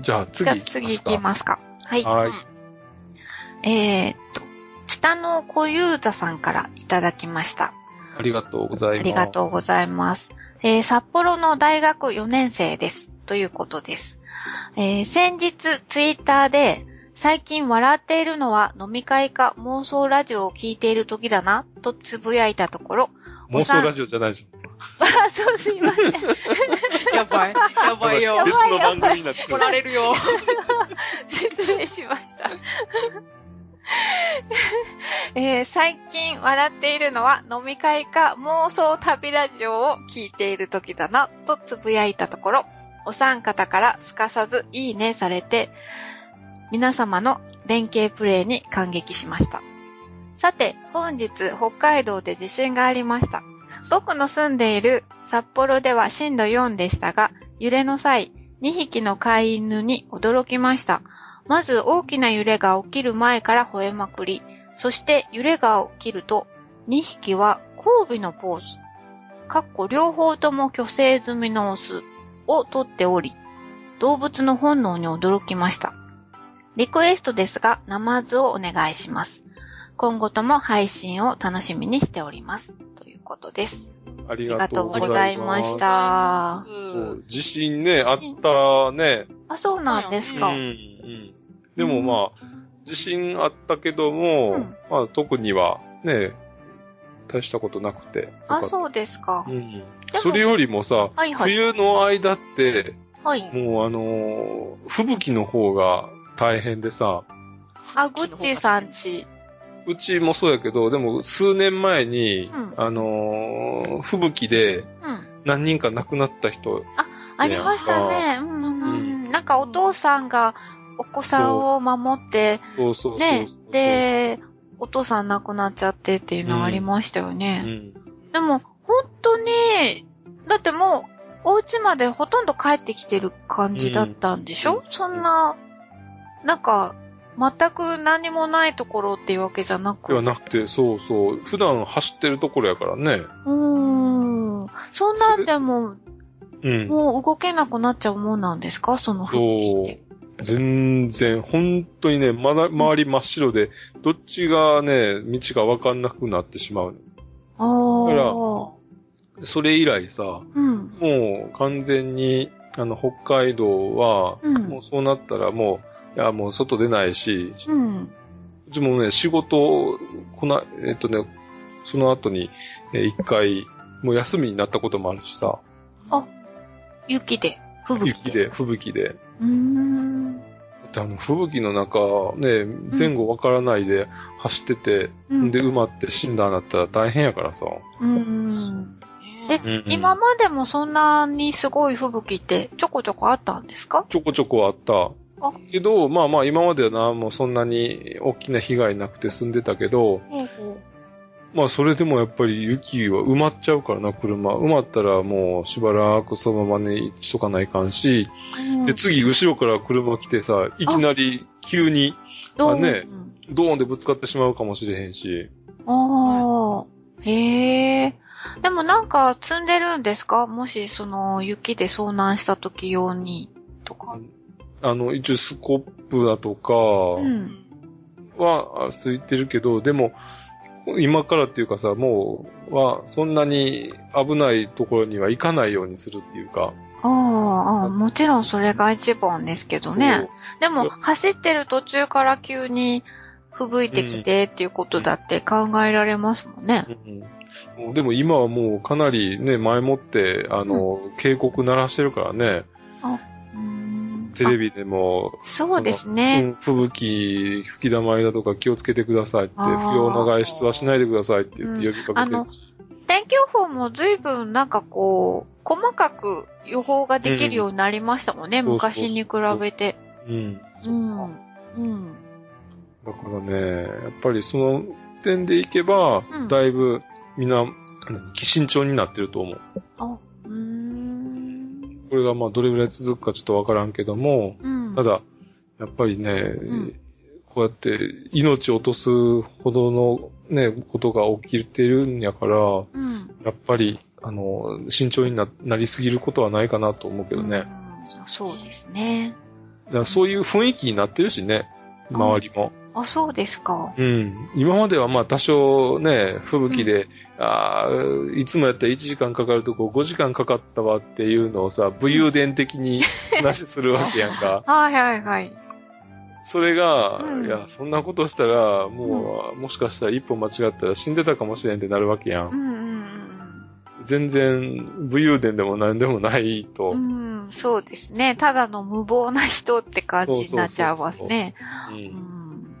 じゃあ次じゃあ行きますか。次行きますか。はい。はい。えーっと、北の小遊三さんからいただきました。ありがとうございます。ありがとうございます。えー札幌の大学4年生です。ということです。えー先日ツイッターで、最近笑っているのは飲み会か妄想ラジオを聞いている時だな、とつぶやいたところ、妄想ラジオじゃないじあ、そうすいません。ーやばい。やばいよ。別の番組になってる怒られるよ。失礼しました。*laughs* えー最近笑っているのは飲み会か妄想旅ラジオを聞いている時だなとつぶやいたところ、お三方からすかさずいいねされて、皆様の連携プレイに感激しました。さて、本日北海道で地震がありました。僕の住んでいる札幌では震度4でしたが、揺れの際、2匹の飼い犬に驚きました。まず大きな揺れが起きる前から吠えまくり、そして揺れが起きると、2匹は交尾のポーズ、かっこ両方とも虚勢済みのオスをとっており、動物の本能に驚きました。リクエストですが、ナマズをお願いします。今後とも配信を楽しみにしております。ということです。ありがとうござざいました。地震ね、あったね。あ、そうなんですうん、か。うん。でもまあ、地震あったけども、うんまあ特にはね、大したことなくて。あ、う。そうですかう。ん。それよりもさ、はいはい。冬の間って、はい。もうあのー吹雪の方が大変でさ、あ、グッチーさんち。うちもそうやけど、でも数年前に、うんあのー吹雪でうん。何人か亡くなった人、ありましたね。うんうんうん。なんかお父さんがお子さんを守って、そうそう。ね、で、お父さん亡くなっちゃってっていうのありましたようね。ん。でも、本当に、だってもう、お家までほとんど帰ってきてる感じだったんでしょ、うんそんな、なんか、全く何もないところっていうわけじゃなく。ではなくて、そうそう。普段走ってるところやからね。うーん。そんなんでも、うん。もう動けなくなっちゃうもんなんですか？その吹雪って。全然、本当にね、まだ、周り真っ白で、どっちがね、道がわかんなくなってしまう。あだからあ。それ以来さ、うん。もう完全に、あの、北海道は、うんもうそうなったらもう、いや、もう外出ないし、うん。うちもね、仕事、こな、えっとね、その後に、え一回、もう休みになったこともあるしさ、雪で。吹雪で。雪で、吹雪で。うーん。あの、吹雪の中、ね、前後わからないで走ってて、うんで、埋まって死んだんだったら大変やからさ。うーん。えうんうん今までもそんなにすごい吹雪ってちょこちょこあったんですか？ちょこちょこあったあ。けど、まあまあ今まではな、もうそんなに大きな被害なくて済んでたけど、まあそれでもやっぱり雪は埋まっちゃうからな、車。埋まったらもうしばらくそのままにしとかないかんし、うんで、次後ろから車来てさ、いきなり急にあねドーンでぶつかってしまうかもしれへんし、ああ。へえ。でもなんか積んでるんですか？もしその雪で遭難した時用にとか。あの、一応スコップだとかうん。はあついてるけど、でも、今からっていうかさ、もう、は、そんなに危ないところには行かないようにするっていうか。ああもちろんそれが一番ですけどね。でも走ってる途中から急に吹雪いてきてっていうことだって考えられますもんね。うんもうでも今はもうかなりね、前もって、あの、警告鳴らしてるからね、テレビでも、あそうですうね。ん吹雪、吹き溜まりだとか気をつけてくださいって、不要な外出はしないでくださいって言って呼びかけてる。あの天気予報も随分なんかこう、細かく予報ができるようになりましたもんね、うん昔に比べて。うん。うん。うん。だからね、やっぱりその点でいけば、うんだいぶみんな、慎重になってると思う。あ、うーん。これがまあどれぐらい続くかちょっとわからんけども、うん。ただ、やっぱりね、んこうやって命を落とすほどのね、ことが起きてるんやから、うん。やっぱり、あの、慎重にななりすぎることはないかなと思うけどね。うんそうですね。だからそういう雰囲気になってるしね、周りも。あ、そうですか。うん。今まではまあ多少ね、吹雪で、ああ、いつもやったら1時間かかるとこ5時間かかったわっていうのをさ、武勇伝的に話するわけやんか。*laughs* はいはいはい。それが、うんいや、そんなことしたら、もう、もしかしたら一歩間違ったら死んでたかもしれんってなるわけやん。うんうん全然、武勇伝でも何でもないと。うんうん。うん、そうですね。ただの無謀な人って感じになっちゃいますね。ううんん。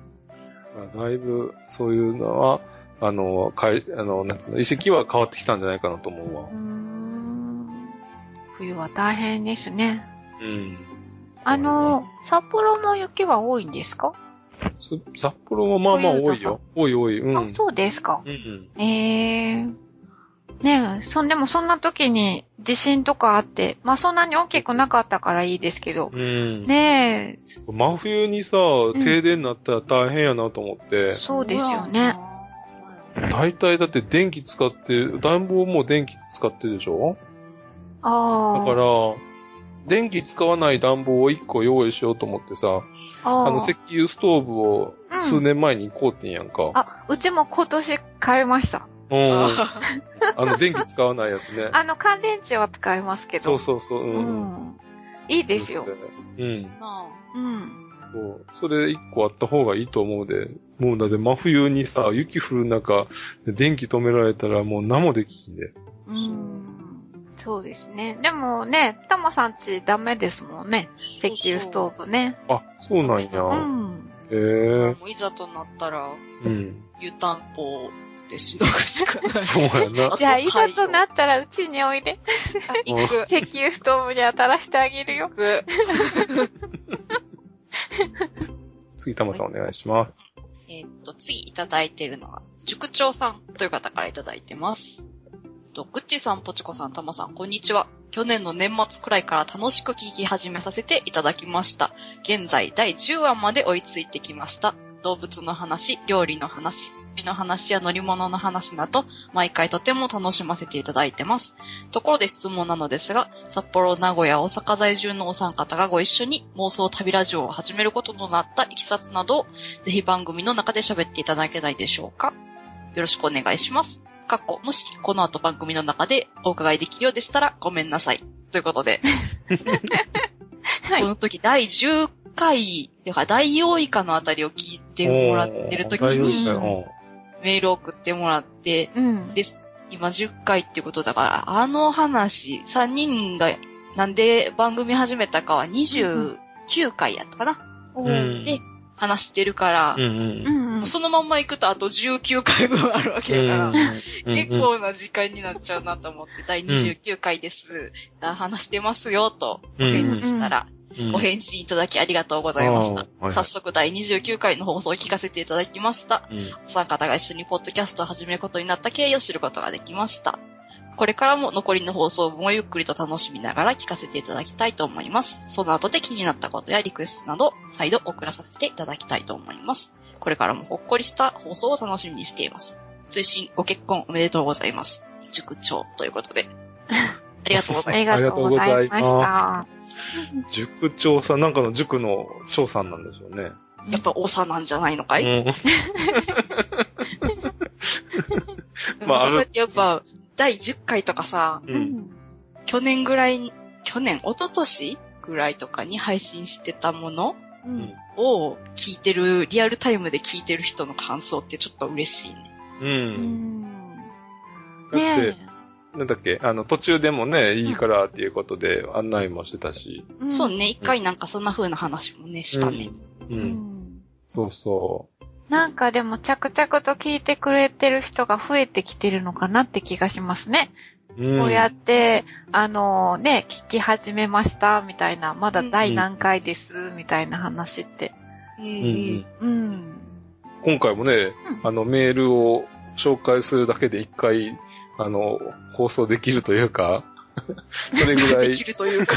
だいぶ、そういうのは、あの、かい、あの、なんつうの、遺跡は変わってきたんじゃないかなと思うわうー。ん冬は大変ですね。うん。あの、札幌も雪は多いんですか、す札幌もまあまあ多いよ。多い多い。うん。あ、そうですか。うんうん。ええねえ、そんでもそんな時に地震とかあって、まあそんなに大きくなかったからいいですけど、うん。ね真冬にさ、停電になったら大変やなと思ってえ、、そうですよね。大体だって電気使って、暖房も電気使ってるでしょ？ああ。だから、電気使わない暖房を1個用意しようと思ってさ、ああの石油ストーブを数年前に買うてんやんか。あ、うちも今年買いました。うん。あの *laughs* 電気使わないやつね。*laughs* あの乾電池は使いますけど。そうそうそう。う。うんん。いいですよ。うん。うん。そう。それ1個あった方がいいと思うで。もうだって真冬にさ、雪降る中、電気止められたらもう何もできひんで。うん。そうですね。でもね、たまさんちダメですもんね。石油ストーブね。あ、そうなんや。うん。へえもういざとなったら、うん。湯たんぽでしのぐしかない。そうやな。じゃあ、いざとなったらうちにおいで。あ行く。石油ストーブに当たらせてあげるよ。行く。*laughs* 次、たまさんお願いします。えーっと、次いただいてるのが、塾長さんという方からいただいてます。と、ぐっちさん、ぽちこさん、たまさん、こんにちは。去年の年末くらいから楽しく聞き始めさせていただきました。現在、第10話まで追いついてきました。動物の話、料理の話、ビの話や乗り物の話など、毎回とても楽しませていただいてます。ところで質問なのですが、札幌、名古屋、大阪在住のお三方がご一緒に妄想旅ラジオを始めることとなったいきさつなどを、ぜひ番組の中で喋っていただけないでしょうか？よろしくお願いします。かっこ、もし、この後番組の中でお伺いできるようでしたらごめんなさい。ということで、はいこの時第10回、だから第4位かのあたりを聞いてもらってる時に、うんメールを送ってもらって、うん。で、今10回ってことだから、あの話、3人がなんで番組始めたかは29回やったかな、うん。で話してるからう、んううん。ん。そのまんま行くとあと19回分あるわけだから、結構な時間になっちゃうなと思って、第29回です。あ話してますよ、と、お返事したら、ご返信いただきありがとうございました。はいはい早速第29回の放送を聞かせていただきました。うんお三方が一緒にポッドキャストを始めることになった経緯を知ることができました。これからも残りの放送分をゆっくりと楽しみながら聞かせていただきたいと思います。その後で気になったことやリクエストなど、再度送らさせていただきたいと思います。これからもほっこりした放送を楽しみにしています。追伸ご結婚おめでとうございます。塾長ということで。*laughs* ありがとうございます。ありがとうございました。塾長さん、なんかの塾の長さんなんでしょうね。やっぱ長なんじゃないのかい、うん *laughs* まああやっぱ、第10回とかさ、う。うんん。去年ぐらいに、去年、一昨年ぐらいとかに配信してたものうん。を聞いてる、リアルタイムで聞いてる人の感想ってちょっと嬉しいね。う。うんん。だってね、なんだっけ、あの、途中でもね、いいからっていうことで案内もしてたし。え。そうね、一回なんかそんな風な話もね、したね。う。うんん。そうそなんかでも着々と聞いてくれてる人が増えてきてるのかなって気がしますね。う。うん。こうやって、あのね、聞き始めました、みたいな、まだ第何回です、みたいな話って。うんうんうんうん。今回もね、あの、メールを紹介するだけで一回、あの、放送できるというか、*laughs* それぐらいでき、るというか。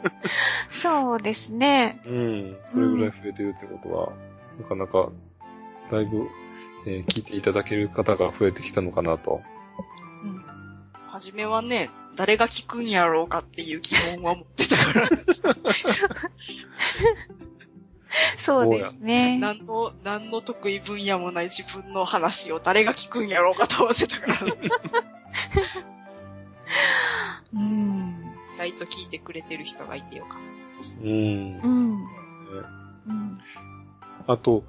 *laughs* そうですね。うん、それぐらい増えてるってことは、なかなか、だいぶ、えー聞いていただける方が増えてきたのかなと。うん。はじめはね、誰が聞くんやろうかっていう疑問は持ってたから、*laughs* *laughs* そうですね。何の、何の得意分野もない自分の話を誰が聞くんやろうかと思ってたから、うん。意外と聞いてくれてる人がいてよかっうんう。ん。うん。あと、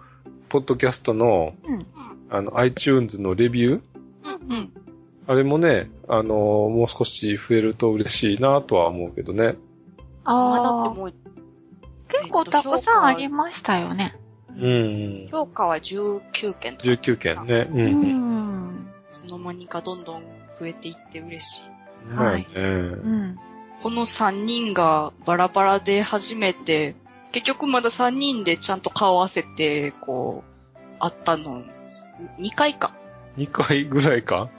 ポッドキャストの、うん。あの、iTunes のレビュー？た。うん、うん。あれもね、あのもう少し増えると嬉しいなとは思うけどね。まあだああ、ってもう、結構たくさんありましたよね。うん。評価は19件とか。19件。ね。う。うんん。いつの間にかどんどん増えていって嬉しい。はいねうん。この3人がバラバラで初めて、結局まだ3人でちゃんと顔合わせて、こう、会ったの、2回か。2回ぐらいか？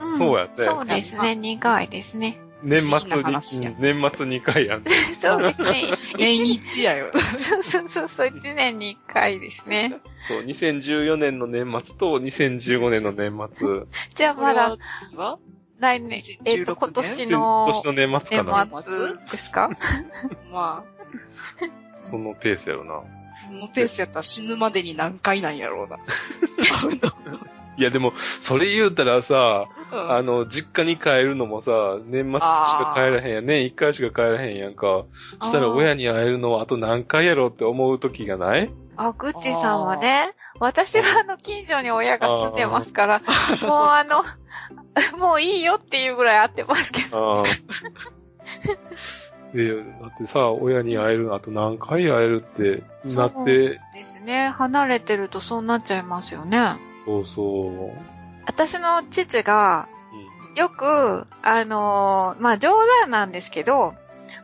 うんそうやねそうですね。苦いですね。年末に、うん年末2回やん。*laughs* そうですね。*laughs* 年一やよ。そうそうそうそう、一年に一回ですね。そう、2014年の年末と2015年の年末。じゃあまだ来年、えっと、2016今年今の年の年末かな。年末ですかまあ、そのペースやろな。そのペースやったら死ぬまでに何回なんやろうな。いやでも、それ言うたらさ、うん。あの、実家に帰るのもさ、年末しか帰らへんやん。年1回しか帰らへんやんか。そしたら親に会えるのはあと何回やろって思う時がない？あ、ぐっちさんはね、私はあの、近所に親が住んでますから、もうあの、もういいよっていうぐらい会ってますけど。で、だってさ、親に会えるのあと何回会えるってなって、ですね。離れてるとそうなっちゃいますよね。そうそう。私の父が、うよく、あのーまあ、冗談なんですけど、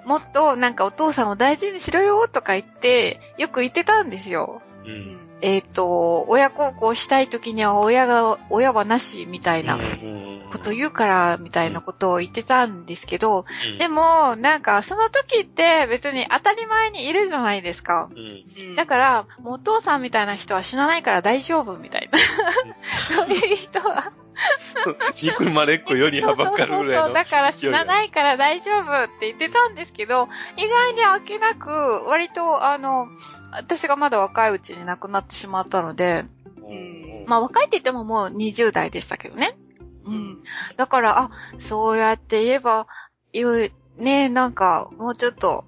もっとなんかお父さんを大事にしろよとか言って、よく言ってたんですよ。ん。うん。えっ、と、親孝行したい時には親が、親はなしみたいな。うんこと言うから、みたいなことを言ってたんですけど、うんでも、なんか、その時って別に当たり前にいるじゃないですか。うん。だから、もうお父さんみたいな人は死なないから大丈夫みたいな。*laughs* そういう人は。憎まれっ子よりはばっかるそうそうそう。ぐらいの。だから死なないから大丈夫って言ってたんですけど、意外にあけなく、割と、あの、私がまだ若いうちに亡くなってしまったので、うんまあ若いって言ってももう20代でしたけどね。うん。だから、あ、そうやって言えば、言う、ねなんか、もうちょっと、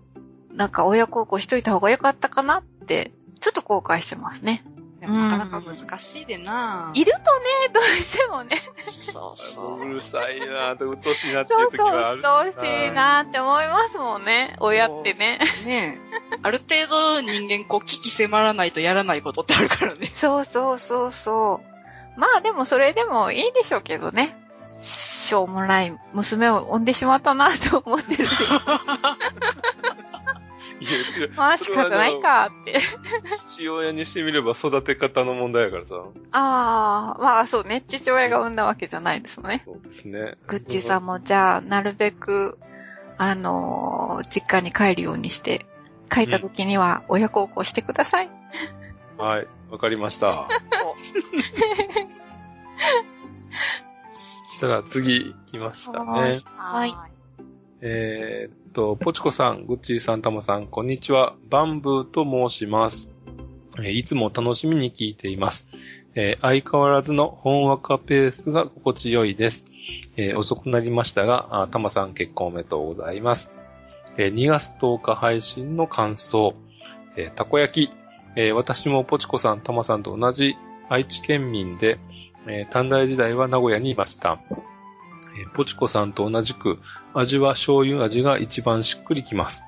なんか親孝行しといた方がよかったかなって、ちょっと後悔してますね。でもなかなか難しいでな、いるとね、どうしてもね。そうそうるさいなぁと、うっとうしいなっていそうそう、はあるうっとうしいなって思いますもんね。親ってね。う。ねえ。ある程度人間こう、危機迫らないとやらないことってあるからね。そうそうそうそう。まあでもそれでもいいでしょうけどね。しょうもない娘を産んでしまったなと思ってる *laughs* まあ仕方ないかって。父親にしてみれば育て方の問題やからさ。ああ、まあそうね。父親が産んだわけじゃないですもんね。そうですね。グッチーさんもじゃあ、なるべく、あのー実家に帰るようにして、帰った時には親孝行してください。はい、わかりました。*laughs* したら次行きますかね。はいえーっと、ポチコさん、グッチーさん、タモさん、こんにちは。バンブーと申します。えーいつも楽しみに聞いています。えー相変わらずの本和歌ペースが心地よいです。えー遅くなりましたが、あタマさん結婚おめでとうございます。えー2月10日配信の感想。えーたこ焼き。えー私もポチコさん、タマさんと同じ愛知県民で、えー短大時代は名古屋にいました。えーポチコさんと同じく、味は醤油味が一番しっくりきます。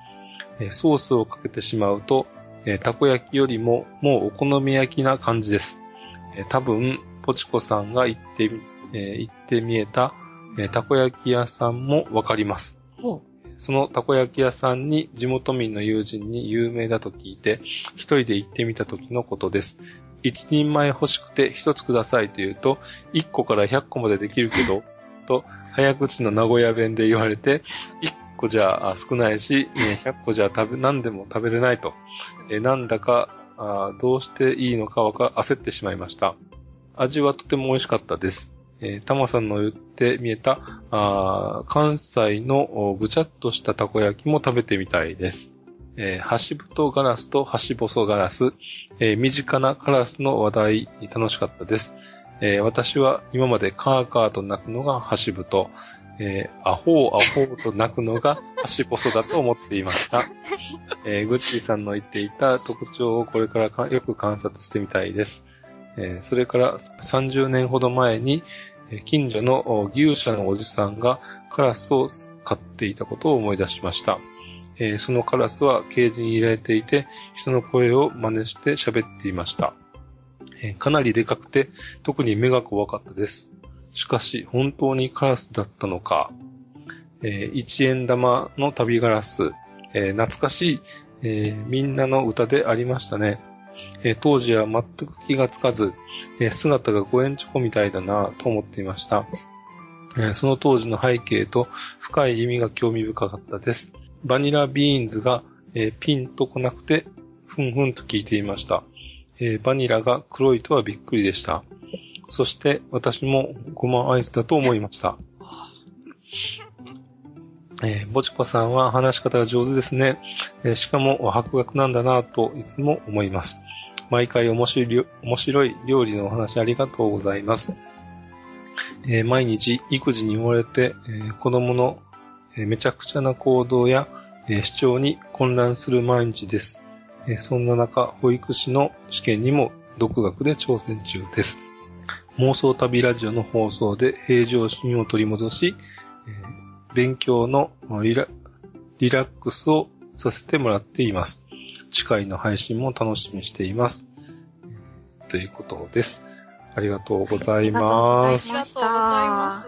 えーソースをかけてしまうと、えーたこ焼きよりももうお好み焼きな感じです。えー多分、ポチコさんが行ってみ、えー行ってみえた、えーたこ焼き屋さんもわかります。ほそのたこ焼き屋さんに地元民の友人に有名だと聞いて、一人で行ってみた時のことです。一人前欲しくて一つくださいと言うと、一個から百個までできるけど、と、早口の名古屋弁で言われて、一個じゃ少ないし、ね百個じゃ食べ、何でも食べれないと。えなんだか、あどうしていいのかわか、焦ってしまいました。味はとても美味しかったです。えー、タマさんの言って見えた、あ関西のぐちゃっとしたたこ焼きも食べてみたいです。えー、ハシブトガラスとハシボソガラス、えー身近なカラスの話題楽しかったです。えー私は今までカーカーと鳴くのがハシブト、えーアホーアホーと鳴くのがハシボソだと思っていました。えーグッチーさんの言っていた特徴をこれからよく観察してみたいです。えーそれから30年ほど前に、近所の牛舎のおじさんがカラスを飼っていたことを思い出しました。えーそのカラスはケージに入れていて、人の声を真似して喋っていました。えかなりでかくて、特に目が怖かったです。しかし、本当にカラスだったのか。えー一円玉の旅ガラス、えー懐かしい、えーみんなの歌でありましたね。えー当時は全く気がつかず、えー姿が5円チョコみたいだなと思っていました。えーその当時の背景と深い意味が興味深かったです。バニラビーンズが、えーピンとこなくて、ふんふんと聞いていました。えーバニラが黒いとはびっくりでした。そして私もごまアイスだと思いました。えー、ポチ子さんは話し方が上手ですね。えーしかも博学なんだなといつも思います。毎回面白い料面白い料理のお話ありがとうございます。えー毎日育児に追われて、えー子供の、えーめちゃくちゃな行動や、えー主張に混乱する毎日です。えーそんな中、保育士の試験にも独学で挑戦中です。妄想旅ラジオの放送で平常心を取り戻し、えー勉強のリラリラックスをさせてもらっています。次回の配信も楽しみにしています。ということです。ありがとうございまありす。がとうございま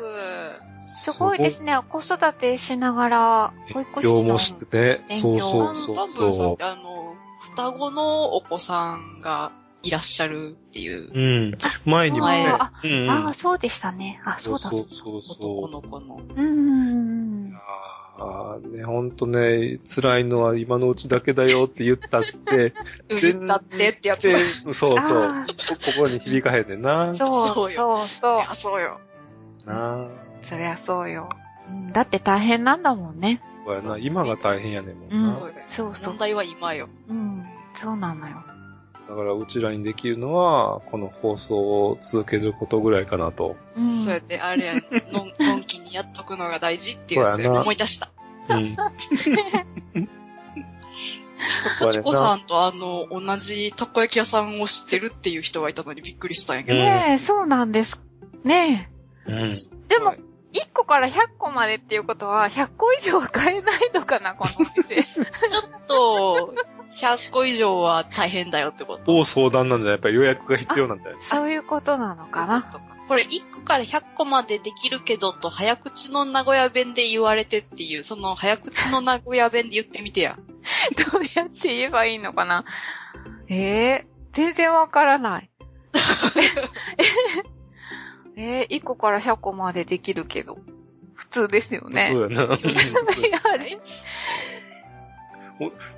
す。すごいですね。子育てしながら、保育士の今日もしてそうそうバンバンブそうそーさんってあの、双子のお子さんがいらっしゃるっていううん。前にもねあ、うんうん。ああ、そうでしたね。あ、そうだ。そうそう男その子の。うーん。う。ああ、ね、ほんとね、辛いのは今のうちだけだよって言ったって、*laughs* 言ったってってやつ。そうそう。こあこに響かへんねんな。そう、そうそう、そう。や、そうよ。なあ。そりゃそうよ。うんだって大変なんだもんね。そうやな。今が大変やねんもんうんな。そうそう問。題は今よ。うん。そうなのよ。だからうちらにできるのは、この放送を続けることぐらいかなと。うん。そうやって、あれや、のん、のんきにやっとくのが大事っていうやつそうやな思い出した。うん。*laughs* ポチコさんとあの、同じたこ焼き屋さんを知ってるっていう人がいたのにびっくりしたんやけど。ねえ、そうなんです。ねうん。え。でもはい、1個から100個までっていうことは、100個以上は買えないのかな、このお店。*laughs* ちょっと、100個以上は大変だよってこと。大相談なんじゃやっぱり予約が必要なんだよ。そういうことなのかな。これ1個から100個までできるけどと早口の名古屋弁で言われてっていう、その早口の名古屋弁で言ってみてや。*laughs* どうやって言えばいいのかな。ええ全然わからない。*laughs* えー、1個から100個までできるけど。普通ですよね。そうやな。*laughs* あれ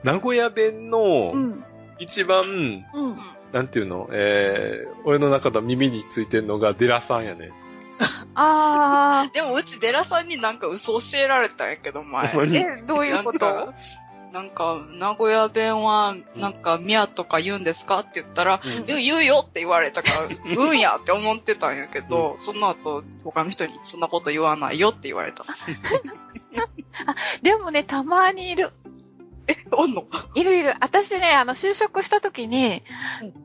名古屋弁のうん。一番、うん。なんていうの？えー、俺の中の耳についてんのがデラさんやね。あ *laughs* でもうちデラさんになんか嘘教えられたんやけど、前。え、どういうこと？なんか、名古屋弁は、なんか、宮とか言うんですかって言ったら、うん。言うよって言われたから、*laughs* うんやって思ってたんやけど、その後、他の人にそんなこと言わないよって言われた。*laughs* でもね、たまにいる。え、おんの？いるいる。私ね、あの、就職した時に、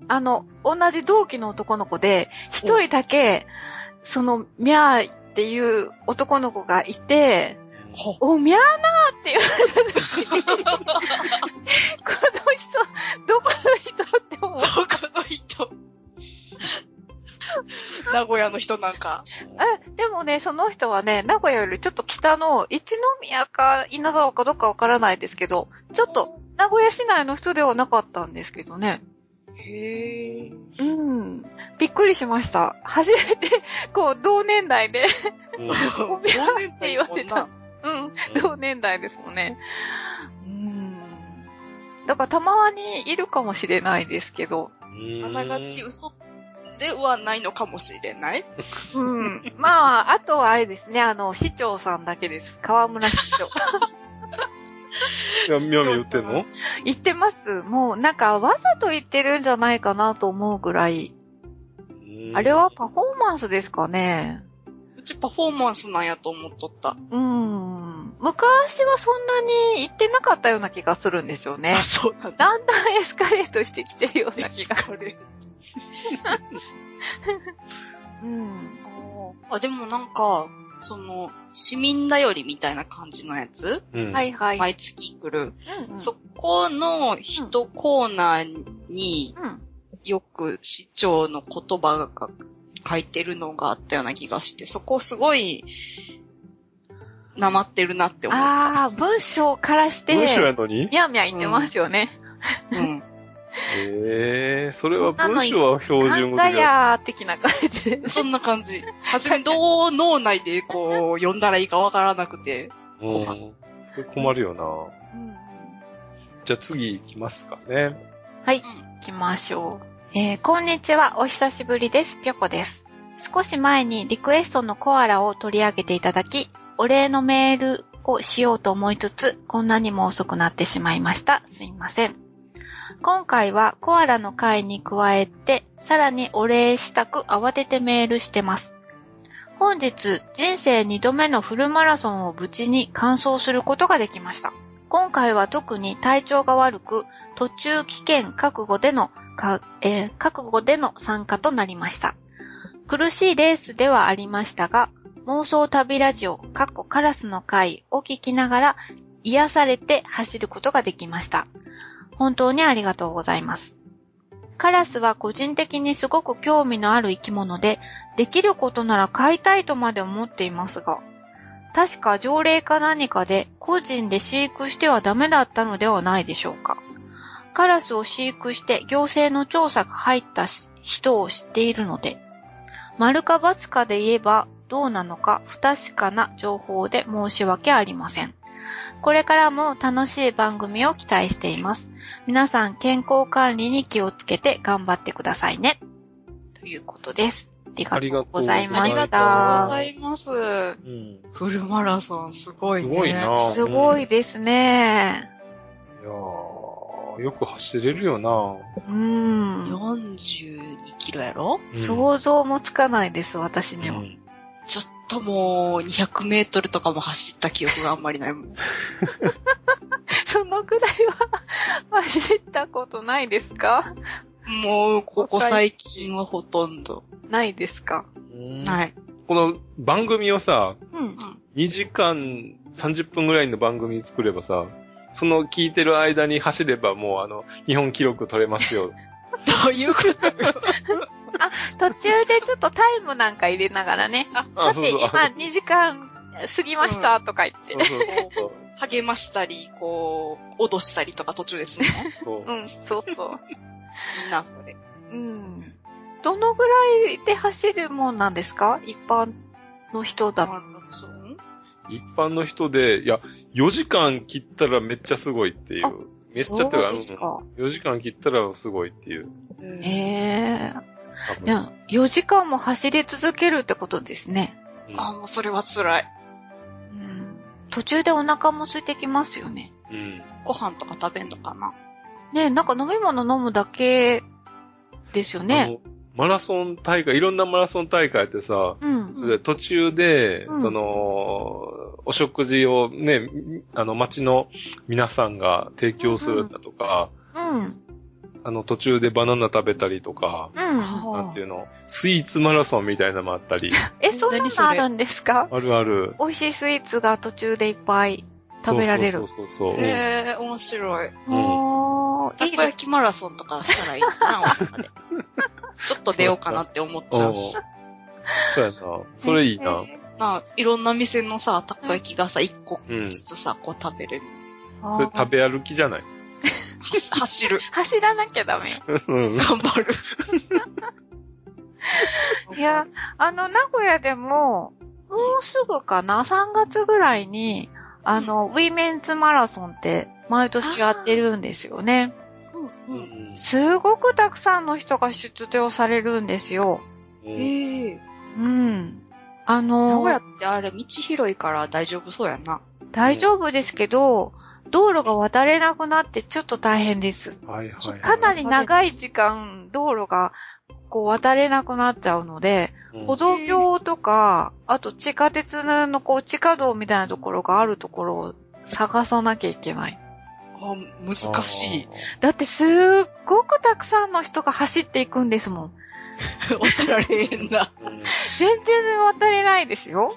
あの、同じ同期の男の子で、一人だけ、その、ミャーっていう男の子がいて、お、ミャーなーって言われた時に、この人、どこの人って思う。どこの人名古屋の人なんか。え、でもね、その人はね、名古屋よりちょっと北の、一宮か稲沢かどっかわからないですけど、ちょっと、名古屋市内の人ではなかったんですけどね。へー。うん。びっくりしました。初めて、こう、同年代で、うん *laughs* おみゃーって言わせた。ううん。ん *laughs* 同年代ですもんね。うん。だからたまにいるかもしれないですけど。あながち嘘ではないのかもしれない。うん。まあ、あとはあれですね、あの、市長さんだけです。河村市長。いや、みやみ言ってんの？言ってます。もう、なんか、わざと言ってるんじゃないかなと思うぐらい。あれはパフォーマンスですかね。うちパフォーマンスなんやと思っとった。うん。昔はそんなに言ってなかったような気がするんですよねあ。*laughs* そうなんだ。だんだんエスカレートしてきてるような気が。疲れうん。あ、でもなんか、その、市民だよりみたいな感じのやつ、うん。はいはい。毎月来る。うんうんそこの一コーナーにうん。よく市長の言葉が書いてるのがあったような気がして、そこすごい、なまってるなって思った。ああ、文章からして、文章やのに？みゃみゃ言ってますよね。うん。ええそれは文章は標準語で？やー的な感じで。そんな感じ。はじめどう脳内でこう、読んだらいいかわからなくて。うん。これ困るよな。うんじゃあ次行きますかね。はい、行きましょう。えー、こんにちは。お久しぶりです。ぴょこです。少し前にリクエストのコアラを取り上げていただき、お礼のメールをしようと思いつつ、こんなにも遅くなってしまいました。すいません。今回はコアラの回に加えて、さらにお礼したく慌ててメールしてます。本日、人生2度目のフルマラソンを無事に完走することができました。今回は特に体調が悪く、途中危険覚悟での、かえー覚悟での参加となりました。苦しいレースではありましたが、妄想旅ラジオ、カッコカラスの回を聞きながら、癒されて走ることができました。本当にありがとうございます。カラスは個人的にすごく興味のある生き物で、できることなら飼いたいとまで思っていますが、確か条例か何かで個人で飼育してはダメだったのではないでしょうか。カラスを飼育して行政の調査が入った人を知っているので、丸か×かで言えばどうなのか不確かな情報で申し訳ありません。これからも楽しい番組を期待しています。皆さん健康管理に気をつけて頑張ってくださいね。ということです。ありがとうございありがとうました。ございます。うん。フルマラソンすごいね。すごいなすごいですね。いやーよく走れるよなうん。42キロやろ？うん想像もつかないです、私には。うんちょっともう200メートルとかも走った記憶があんまりないもん。*laughs* そのくらいは *laughs* 走ったことないですか？もう、ここ最近はほとんどないですか？うんない。この番組をさ、うん。2時間30分ぐらいの番組作ればさ、その聞いてる間に走ればもうあの、日本記録取れますよ。*laughs* どういうことよ。*laughs* 途中でちょっとタイムなんか入れながらね。あさて、今2時間過ぎましたとか言ってそう。そうそう励ましたり、こう、脅したりとか途中ですね。そうそううん、そうそう。みんなそれ。うん。どのぐらいで走るもんなんですか？一般の人だと。一般の人で、いや、4時間切ったらめっちゃすごいっていあう。めっちゃってすか。うん4時間切ったらすごいっていう。へえ。いや、4時間も走り続けるってことですね。うんあ、もうそれは辛い。うん。途中でお腹も空いてきますよね。うん。ご飯とか食べんのかなねなんか飲み物飲むだけですよあね。のマラソン大会、いろんなマラソン大会ってさ、うん。で途中で、うんその、お食事をね、あの、町の皆さんが提供するんだとか、うん。あの、途中でバナナ食べたりとか、うん。なんていうの、スイーツマラソンみたいなのもあったり、*laughs* え、そんなのあるんですか？あるある。美味しいスイーツが途中でいっぱい食べられるそう。そうそうそう。へえ、面白い。おー、たこ焼きマラソンとかしたらいいな、大阪で。ちょっと出ようかなって思っちゃうし。そうやな。それいいな。えなあ、いろんな店のさ、たこ焼きがさ、一個うんずつさ、こう食べれる。ーそれ食べ歩きじゃない？は走る。*laughs* 走らなきゃダメ。うん。頑張る。いや、あの、名古屋でも、もうすぐかな ?3 月ぐらいに、あの、ウィメンズマラソンって毎年やってるんですよね。うんうん。すごくたくさんの人が出場されるんですよ。うんええ。うん。あ名の古屋ってあれ、道広いから大丈夫そうやな。大丈夫ですけど、道路が渡れなくなってちょっと大変です。はいはいはい。かなり長い時間、道路がこう渡れなくなっちゃうので、うん歩道橋とか、あと地下鉄のこう地下道みたいなところがあるところを探さなきゃいけない。あ、難しい。。だってすっごくたくさんの人が走っていくんですもん。*laughs* 渡られへんな。全然渡れないですよ。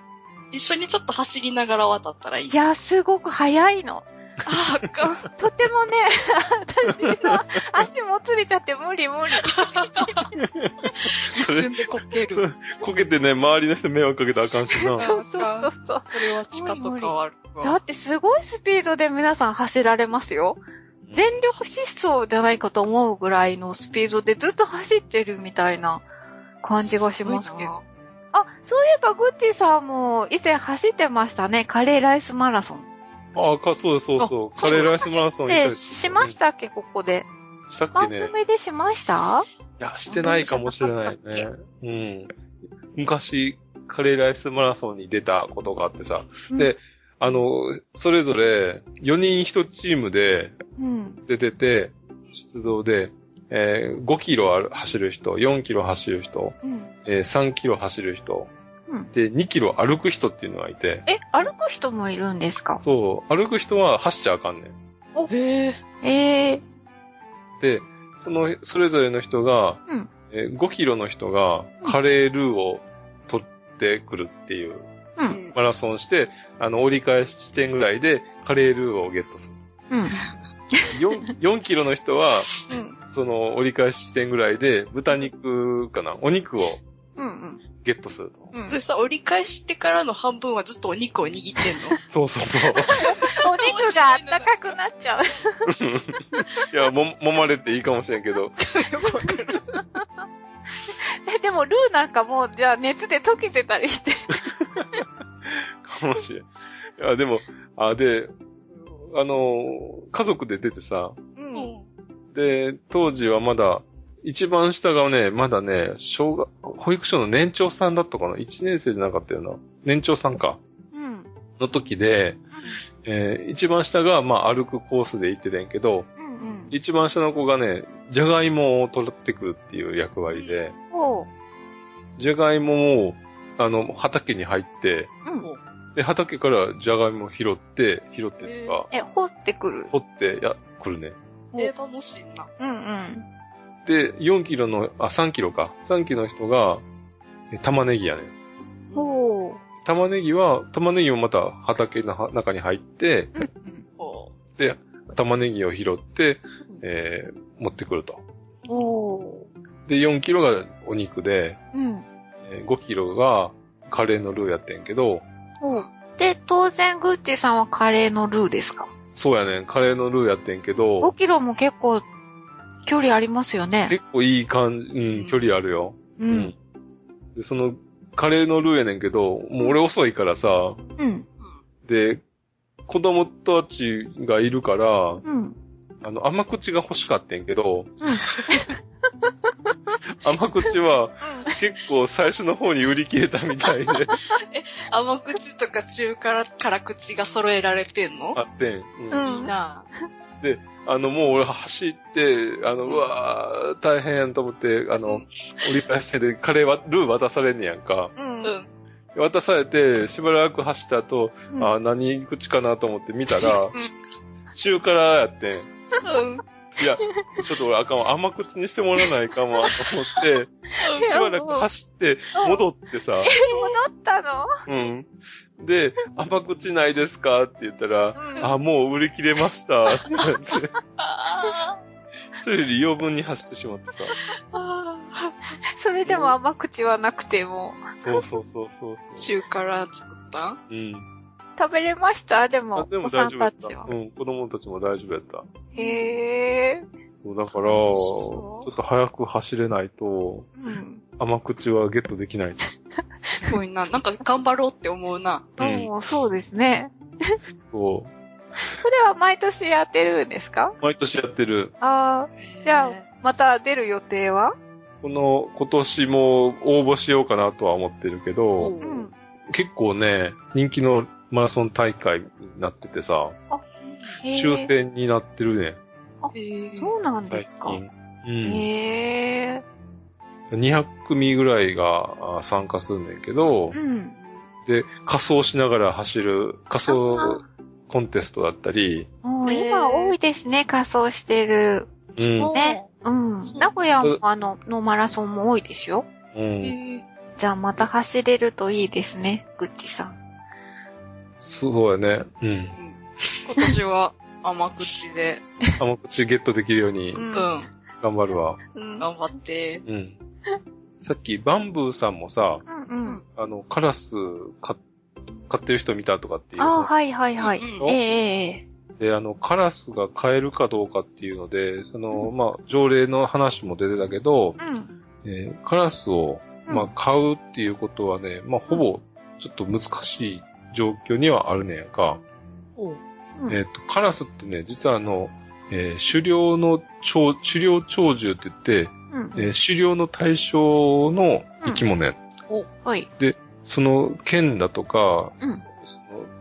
一緒にちょっと走りながら渡ったらいい。いや、すごく速いの。あ、あかん。とてもね、私の足もつれちゃって無理無理。*laughs* 一瞬でこける。こけてね、周りの人迷惑かけたらあかんしな。そうそうそうそう。それは地下と変わるだわ。ってすごいスピードで皆さん走られますよ。全力疾走じゃないかと思うぐらいのスピードでずっと走ってるみたいな感じがしますけど。あ、そういえばグッチさんも以前走ってましたね。カレーライスマラソン。ああ、か、そうそうそう。あカレーライスマラソンで、りしましたっけ、ここで。したっけ番ね。組でしました？いや、してないかもしれないね。うん。昔、カレーライスマラソンに出たことがあってさ。で、あの、それぞれ4人1チームでうん。出てて、出動で、えー5キロある走る人、4キロ走る人、うん。えー3キロ走る人、うん。で、2キロ歩く人っていうのがいて、え、歩く人もいるんですか？そう、歩く人は走っちゃあかんねん。へえ。ええで、その、それぞれの人が、うんえー5キロの人がカレールーを取ってくるっていううん。マラソンして、あの、折り返し地点ぐらいでカレールーをゲットする。うん。4, 4キロの人は、うん。その折り返し地点ぐらいで豚肉かな？お肉をうんうん。ゲットすると。うんそれさ、折り返してからの半分はずっとお肉を握ってんの？そうそうそう。*laughs* お肉があったかくなっちゃう。いや、も、揉まれていいかもしれんけど。よ *laughs* くわかる。*laughs* え、でもルーなんかもう、じゃあ熱で溶けてたりして。かもしれん。いや、でも、あ、で、あの、家族で出てさ、うん。で、当時はまだ、一番下がね、まだね、小学、保育所の年長さんだったかな ?1 年生じゃなかったよな。年長さんか。うん。の時で、えー一番下が、まあ、歩くコースで行ってたんやけど、うんうん。一番下の子がね、じゃがいもを取ってくるっていう役割で。じゃがいもを、あの、畑に入って、うん。で、畑からじゃがいもを拾って、拾ってですか、え、掘ってくる？掘って、や、来るね。えー、楽しいな。うんうん。で、4キロの、あ、3キロか。3キロの人が、え玉ねぎやね。おう。玉ねぎは、玉ねぎもまた畑のは中に入って、うんで、玉ねぎを拾って、えー持ってくると。おう。で、4キロがお肉で、うん。えー5キロがカレーのルーやってんけど、おう。で、当然、グッチさんはカレーのルーですか？そうやねん、カレーのルーやってんけど ?5、キロも結構、距離ありますよね。結構いい感じ、うん、距離あるよ。うん。で、その、カレーのルーやねんけど、もう俺遅いからさ、うん。で、子供たちがいるから、うん。あの、甘口が欲しかったんけど、うん。甘口は結構最初の方に売り切れたみたいで、*laughs* 甘口とか中辛辛口が揃えられてんの？あってん。うんうんいいなあの、もう俺走って、あの、うわー、大変やんと思って、あの、折り返してで、カレーは、ルー渡されんねやんか。うん。うん。渡されて、しばらく走った後、うんあー何口かなと思って見たら、中辛やってん。うん。いや、ちょっと俺あかんわ。甘口にしてもらわないかもわと思って、しばらく走って、戻ってさ、戻ったの？うん。で、甘口ないですかって言ったら、うんあ、もう売り切れました。って言ってあ一人で余分に走ってしまってさ。それでも甘口はなくても。そうそうそうそうー。そう。中辛作った？うん。食べれました？であも、でもお子さん大丈夫やったたちは。。うん、子供たちも大丈夫やった。へえ。そう、だから、ちょっと早く走れないと、うん。甘口はゲットできない。すごいな。なんか頑張ろうって思うな。うんおーそうですね。そう。それは毎年やってるんですか？毎年やってる。ああ、じゃあ、また出る予定は？この、今年も応募しようかなとは思ってるけおど、ううん。結構ね、人気のマラソン大会になっててさ、へー抽選になってるね、へーそうなんで最すか？近。うん。へえ。200組ぐらいがあ参加するんだけど、うん。で、仮装しながら走る仮装コンテストだったり、今多いですね、仮装してる。うん。ね。うん。名古屋もあの、のマラソンも多いですよ。うん。じゃあまた走れるといいですね、グッチさん。そうやね。うん。うん今年は甘口で、甘口ゲットできるようにううんん。頑張るわ。うん。頑張って。うん。さっき、バンブーさんもさ、うんうん。あの、カラス買買ってる人見たとかっていう。ああ、はいはいはい。うんええええで、あの、カラスが買えるかどうかっていうので、その、うんまあ、条例の話も出てたけど、うん。えーカラスを、うんまあ、買うっていうことはね、まあ、ほぼ、ちょっと難しい状況にはあるねやんか。おううんえっ、と、カラスってね、実はあの、えー狩猟の鳥、狩猟鳥獣って言って、うん。えー狩猟の対象の生き物や。はい。その県だとか、うん。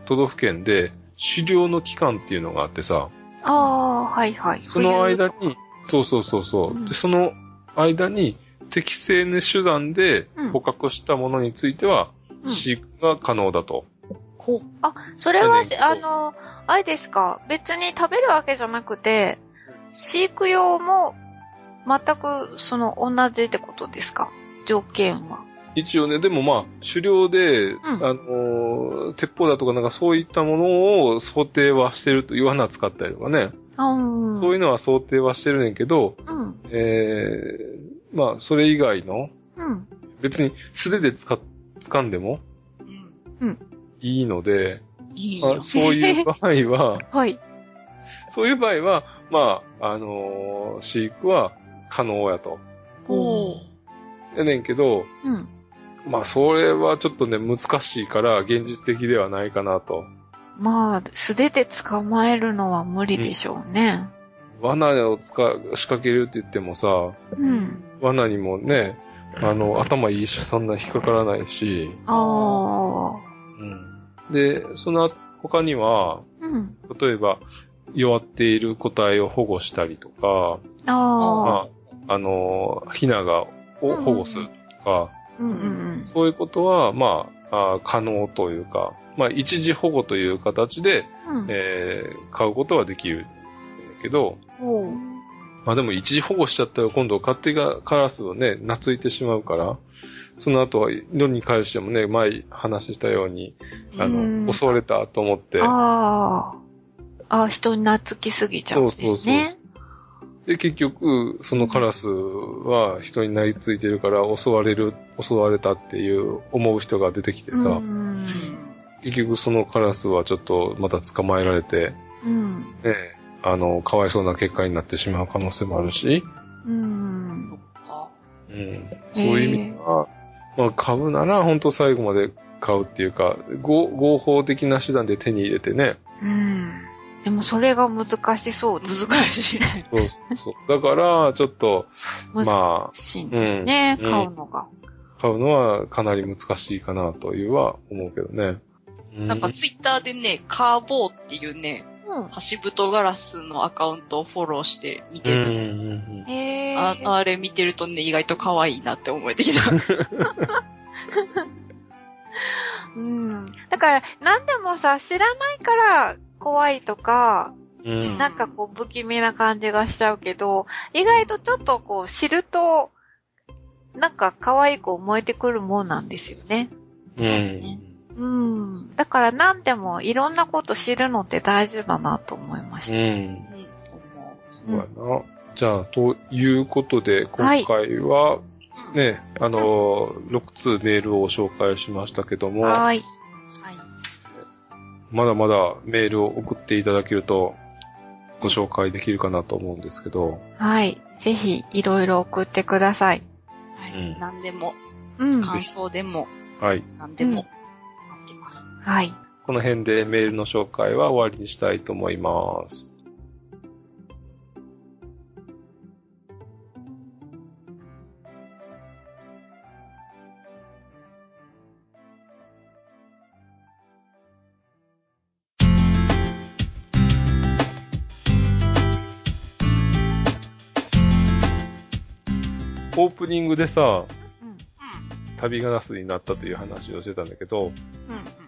都道府県で狩猟の期間っていうのがあってさ、ああ、はいはい。その間冬に、そうそうそうそう、うんで、その間に適正な手段でうん捕獲したものについては、うん飼育が可能だと。あ、それは、そうあの、あれですか別に食べるわけじゃなくて、飼育用も全くその同じってことですか？条件は。一応ね、でもまあ、狩猟で、んあのー鉄砲だとかなんかそういったものを想定はしてると、イワナ使ったりとかね、あうん。そういうのは想定はしてるねんけど、うん。えー、まあ、それ以外の、うん。別に素手でつか、掴んでもうん。いいので、いいよまあ、。そういう場合は、*laughs* はい。そういう場合は、まあ、あのー飼育は可能やと。おー。やねんけど、うん。まあ、それはちょっとね、難しいから、現実的ではないかなと。まあ、素手で捕まえるのは無理でしょうね。罠を使う、仕掛けるって言ってもさ、うん。罠にもね、あの、頭いいし、そんな引っかからないし、ああ。うん。で、その他には、うん。例えば、弱っている個体を保護したりとか、ああ。まあ、あの、ヒナが、を保護するとか、うんうんそういうことは、まあ、あ可能というか、まあ、一時保護という形で、うん。えー買うことはできるんだけど、まあでも一時保護しちゃったら今度勝手がカラスをね、懐いてしまうから、その後は野に返してもね、前話したように、あうんの、襲われたと思って、ああ。あ人に懐きすぎちゃうんですね。で、結局、そのカラスは人になりついてるから襲われる、襲われたっていう思う人が出てきてさ、うん。結局そのカラスはちょっとまた捕まえられて、うん。ね、あの、かわいそうな結果になってしまう可能性もあるし、うん。あうん、そういう意味では、まあ買うなら本当最後まで買うっていうか、合合法的な手段で手に入れてね。うん。でもそれが難しそう。難しいね。そうそう。だから、ちょっと、難ましいんですね、うん買うのが。あ、買うのはかなり難しいかなというは思うけどね。うなんかツイッターでね、カーボーっていうね、うん。ハシブトガラスのアカウントをフォローして見てうんる。うんうんへあー。あれ見てるとね、意外と可愛いなって思えてきた。うん。だから、何でもさ、知らないから怖いとか、うんなんかこう不気味な感じがしちゃうけど、意外とちょっとこう知ると、なんか可愛く思えてくるもんなんですよね。うん。うん。だから何でもいろんなこと知るのって大事だなと思いました。うん。うん、思そうやな。じゃあ、ということで、今回は、う。ね、あの、6通メールを紹介しましたけども、はい。はい。まだまだメールを送っていただけると、ご紹介できるかなと思うんですけど、はい。ぜひいろいろ送ってください。はい。うん何でも、うん。感想でも、はい。何でも。はい。この辺でメールの紹介は終わりにしたいと思います。オープニングでさ、うん。旅ガラスになったという話をしてたんだけど、うん。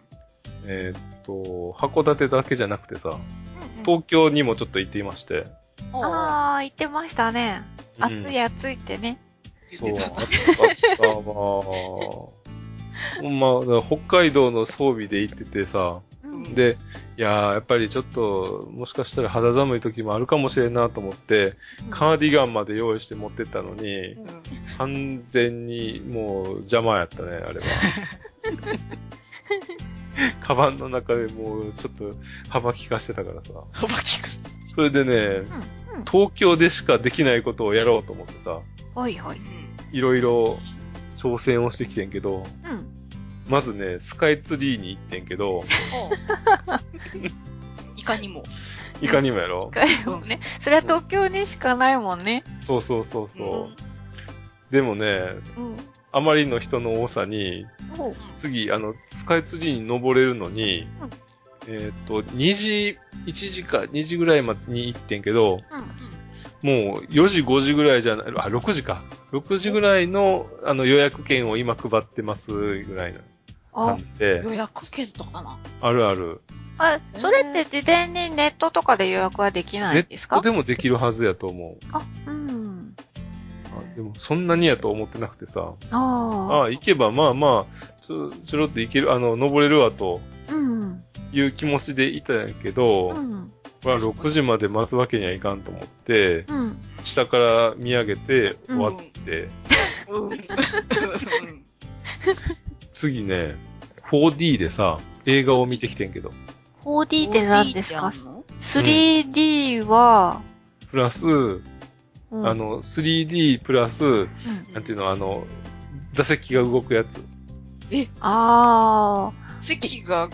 うん。えーっと、函館だけじゃなくてさ、うん。東京にもちょっと行っていまして、あー、言ってましたね。うん暑い暑いってね。そう、暑かったわ。ほんま、だから北海道の装備で行っててさ、うん。で、いやー、やっぱりちょっと、もしかしたら肌寒い時もあるかもしれんなと思って、カーディガンまで用意して持ってったのに、うん完全にもう邪魔やったね、あれは。*laughs* カバンの中でもうちょっと幅利かしてたからさ。幅利く。それでね、うん。うん。東京でしかできないことをやろうと思ってさ、はいはい。うん。いろいろ挑戦をしてきてんけど、うん。まずね、スカイツリーに行ってんけど、おいかにも。いかにもやろ、かよね。それは東京にしかないもんね。そうそうそうそう。うんでもね、うん。あまりの人の多さに、次、あの、スカイツリーに登れるのに、えーっと、2時、1時か2時ぐらいまでに行ってんけど、もう4時5時ぐらいじゃない、あ、6時か。6時ぐらいの、あの、予約券を今配ってますぐらいなあ感、じで、予約券とかな。あるある。あ、それって事前にネットとかで予約はできなネいんですか？ットでもできるはずやと思う。あ、うん。あでも、そんなにやと思ってなくてさ、あああ、行けばまあまあ、ちょ、ちょろっと行ける、あの、登れるわとあ。うん。いう気持ちでいたんやけど、うん。まあ6時まで待つわけにはいかんと思って、うん。下から見上げて終わって、うん。次ね、4D でさ、映画を見てきてんけど、4D って何ですか？4D ってあんの ?3D は、プラス、うん。あ、の、3D プラス、うん。なんていうの、あの、座席が動くやつ。あ席が、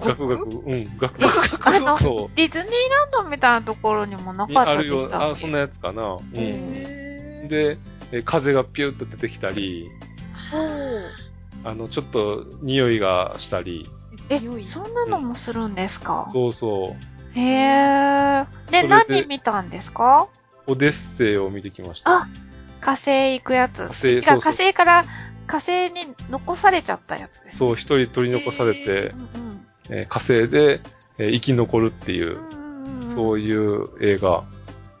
ガクガク、うん、ガクガガクガクあのディズニーランドみたいなところにもなかったあるよでし、たあ、っけそんなやつかな。うん。で、え風がピューッと出てきたり、あ。の、ちょっと匂いがしたり、え匂い、そんなのもするんですか？そうそう。へえ。で何見たんですか？オデッセイを見てきました。あ、火星行くやつ。違う、火星そうそう火星から火星に残されちゃったやつです。そう、一人取り残されてう、んえー火星で、えー生き残るっていうう、んうんうん。そういう映画。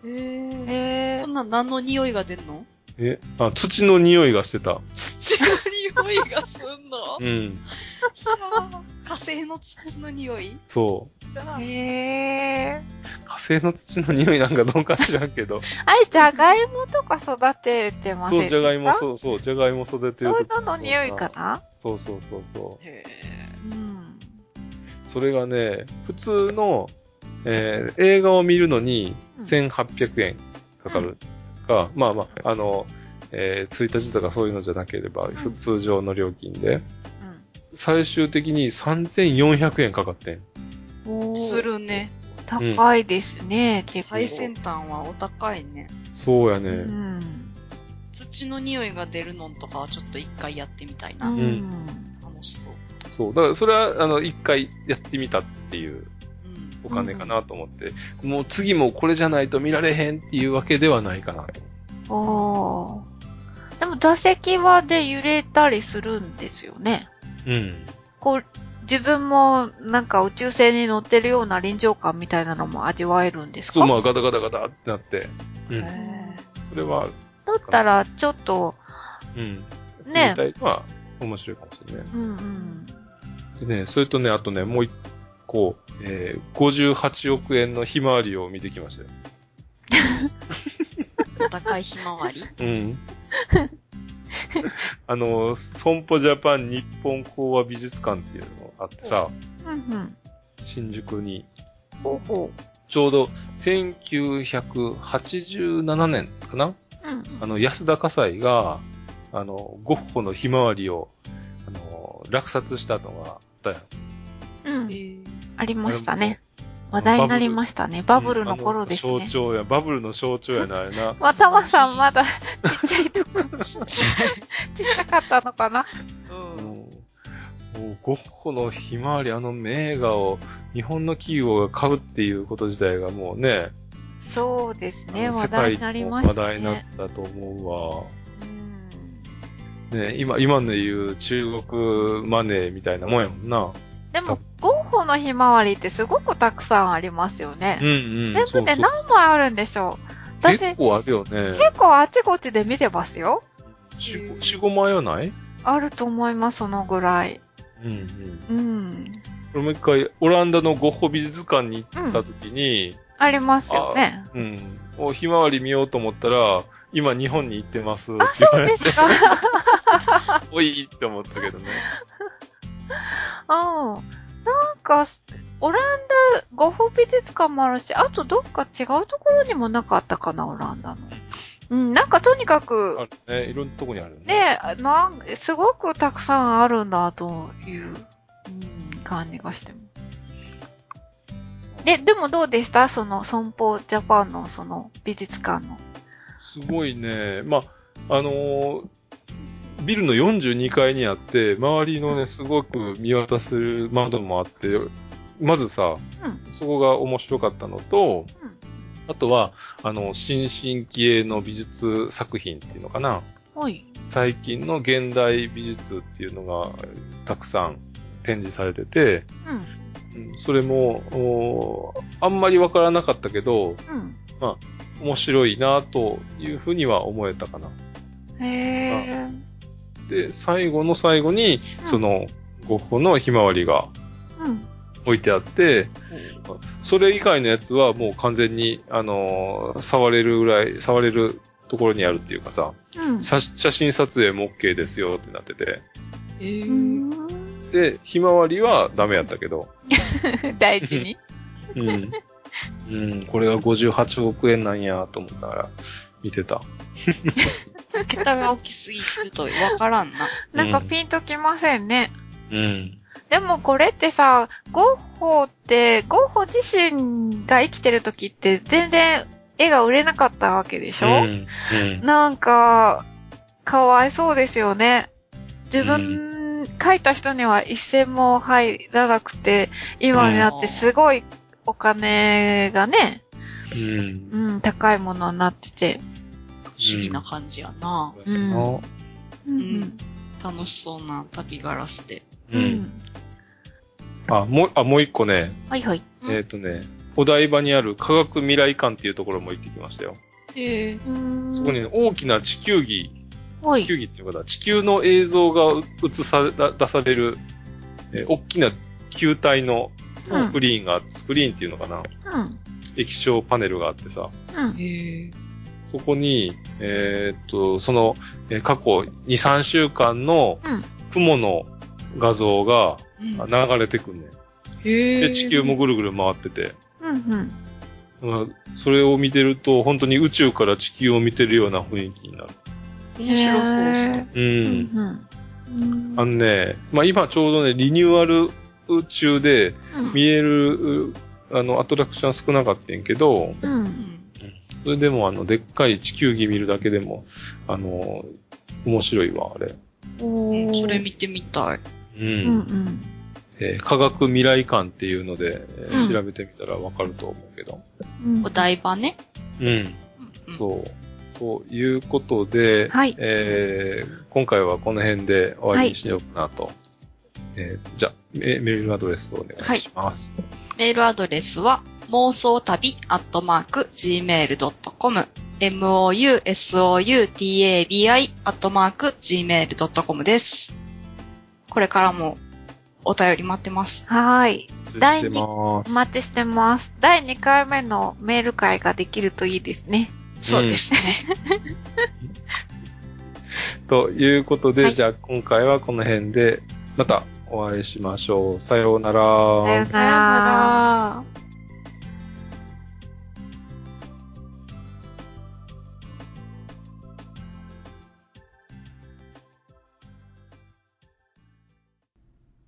へえそん。なん何の匂いが出んの？え、あ、土の匂いがしてた。土の匂いがすんの？うん。火星の土の匂い？そう。へえ。火星の土の匂いなんかどうか知らんけど。あれ、じゃがいもとか育ててませんそう、でした？じゃがいも、そうそう、じゃがいも育てるそういう時のの匂いかな？そうそうそうそう。へうん。それがね、普通の、えー映画を見るのにうん1800円かかる。か、まあまあ、あの、えー、1日とかそういうのじゃなければ、普通常の料金で、最終的に3400円かかってん。するね。高いですね、結構。最先端はお高いね。うそうやね。ん。土の匂いが出るのんとかはちょっと一回やってみたいな。うん。ん楽しそう。そう。だからそれは、あの、一回やってみたっていううん。お金かなと思って、もう次もこれじゃないと見られへんっていうわけではないかなと。おーでも座席はで揺れたりするんですよね。うん。こう、自分もなんか宇宙船に乗ってるような臨場感みたいなのも味わえるんですか？そう、まあガタガタガタってなって。うん。へそれは、だったらちょっと、うん。ねみたいのは面白いかもしれない。うんうん。でね、それとね、あとね、もう一個、えー、58億円のひまわりを見てきましたよ。ー *laughs* お高いひまわり？うん。*laughs* あの、損保ジャパン日本講和美術館っていうのがあってさ、うんうん。新宿に、ほうほちょうど1987年かな？う。うん。あの、安田火災が、あの、ゴッホのひまわりを、あの、落札したのがあったやん。うん。ーありましたね。話題になりましたね。バブルの頃ですね。象徴や、バブルの象徴やな、あれな。またまさんまだ *laughs* ちっちゃいとこ、ちっちゃちっちゃかったのかな？いうん。もうゴッホのひまわり、あの名画を日本の企業が買うっていうこと自体がもうね、そうですね。話題になりましたね。話題になったと思うんうわ。ね、今、今の言う中国マネーみたいなもんやもんな。でも、ゴッホのひまわりってすごくたくさんありますよね。うんうん。全部で何枚あるんでしょう？私、結構あるよね。結構あちこちで見てますよ。四四五枚はない？あると思います、そのぐらい。うんうん。うん。これもう一回、オランダのゴッホ美術館に行った時に、ありますよね。うん。おひまわり見ようと思ったら、今日本に行ってますってあ、そうですか。*laughs* おいって思ったけどね。*laughs* うん。なんか、オランダ、ゴッホ美術館もあるし、あとどっか違うところにもなかったかな、オランダの。うん、なんかとにかく、ね。いろんなとこにあるね。ね、なん、すごくたくさんあるんだという、うん、感じがしても。で、でもどうでした？その、損保ジャパンのその美術館の。すごいね。まあ、あのービルの42階にあって、周りのね、すごく見渡せる窓もあって、まずさ、うんそこが面白かったのと、うんあとは、あの、新進気鋭の美術作品っていうのかな。はい。最近の現代美術っていうのがたくさん展示されてて、うん。うんそれも、あんまりわからなかったけど、うん。面白いなというふうには思えたかな。へー。で、最後の最後に、うんその、ゴッホのひまわりがうん。置いてあって、それ以外のやつはもう完全に、あのー触れるぐらい、触れるところにあるっていうかさ、うん。写写真撮影も OK ですよってなってて、えーうんで、ひまわりはダメやったけど、*laughs* 大事に。うん。うん、これが58億円なんやと思ったから、見てた。*laughs* 桁が大きすぎるとわからんな。*laughs* なんかピンときませんね。うん。でもこれってさ、ゴッホって、ゴッホ自身が生きてる時って全然絵が売れなかったわけでしょ、うん。うん。なんか、かわいそうですよね。自分、描いた人には一銭も入らなくて、今になってすごいお金がね、うん。うん、高いものになってて。不思議な感じやな。うんあうん。楽しそうな旅ガラスで。う。うんん。あ、もう、あ、もう一個ね、はいはい。うんえっ、とね、お台場にある科学未来館っていうところも行ってきましたよ。へえ。うーん。そこにね、大きな地球儀、はい。地球儀っていうかな、地球の映像が映され、出される、えー大きな球体のスクリーンが、スクリーンっていうのかな、うん。液晶パネルがあってさ、うん。へえ。そこに、えーっと、その、えー過去2、3週間のうん雲の画像がうん流れてくんねん。へえ。で、地球もぐるぐる回ってて、うん。うん。うんそれを見てると、本当に宇宙から地球を見てるような雰囲気になる。面白そうそう。う。うんん。うん。あのね、まあ今ちょうどね、リニューアル中で見える、うあの、アトラクション少なかったんやけど、うん。うんそれでもあの、でっかい地球儀見るだけでも、あの、面白いわ、あれ。それ見てみたい。う。うんん。えー科学未来館っていうので、えーうん調べてみたらわかると思うけど。うん。お台場ね。うん。うんそう。ということで、はいえー今回はこの辺で終わりにしようかなと。えーじゃあメ、メールアドレスをお願いします。メールアドレスは、妄想旅アットマーク gmail.com mousoutabi アットマーク gmail.com です。これからもお便り待ってます。はーい。第二続いてますお待ちしてます。第2回目のメール会ができるといいですね。そうですね。*laughs* ということで、はいじゃあ今回はこの辺で、またお会いしましょう。さようなら。さようなら。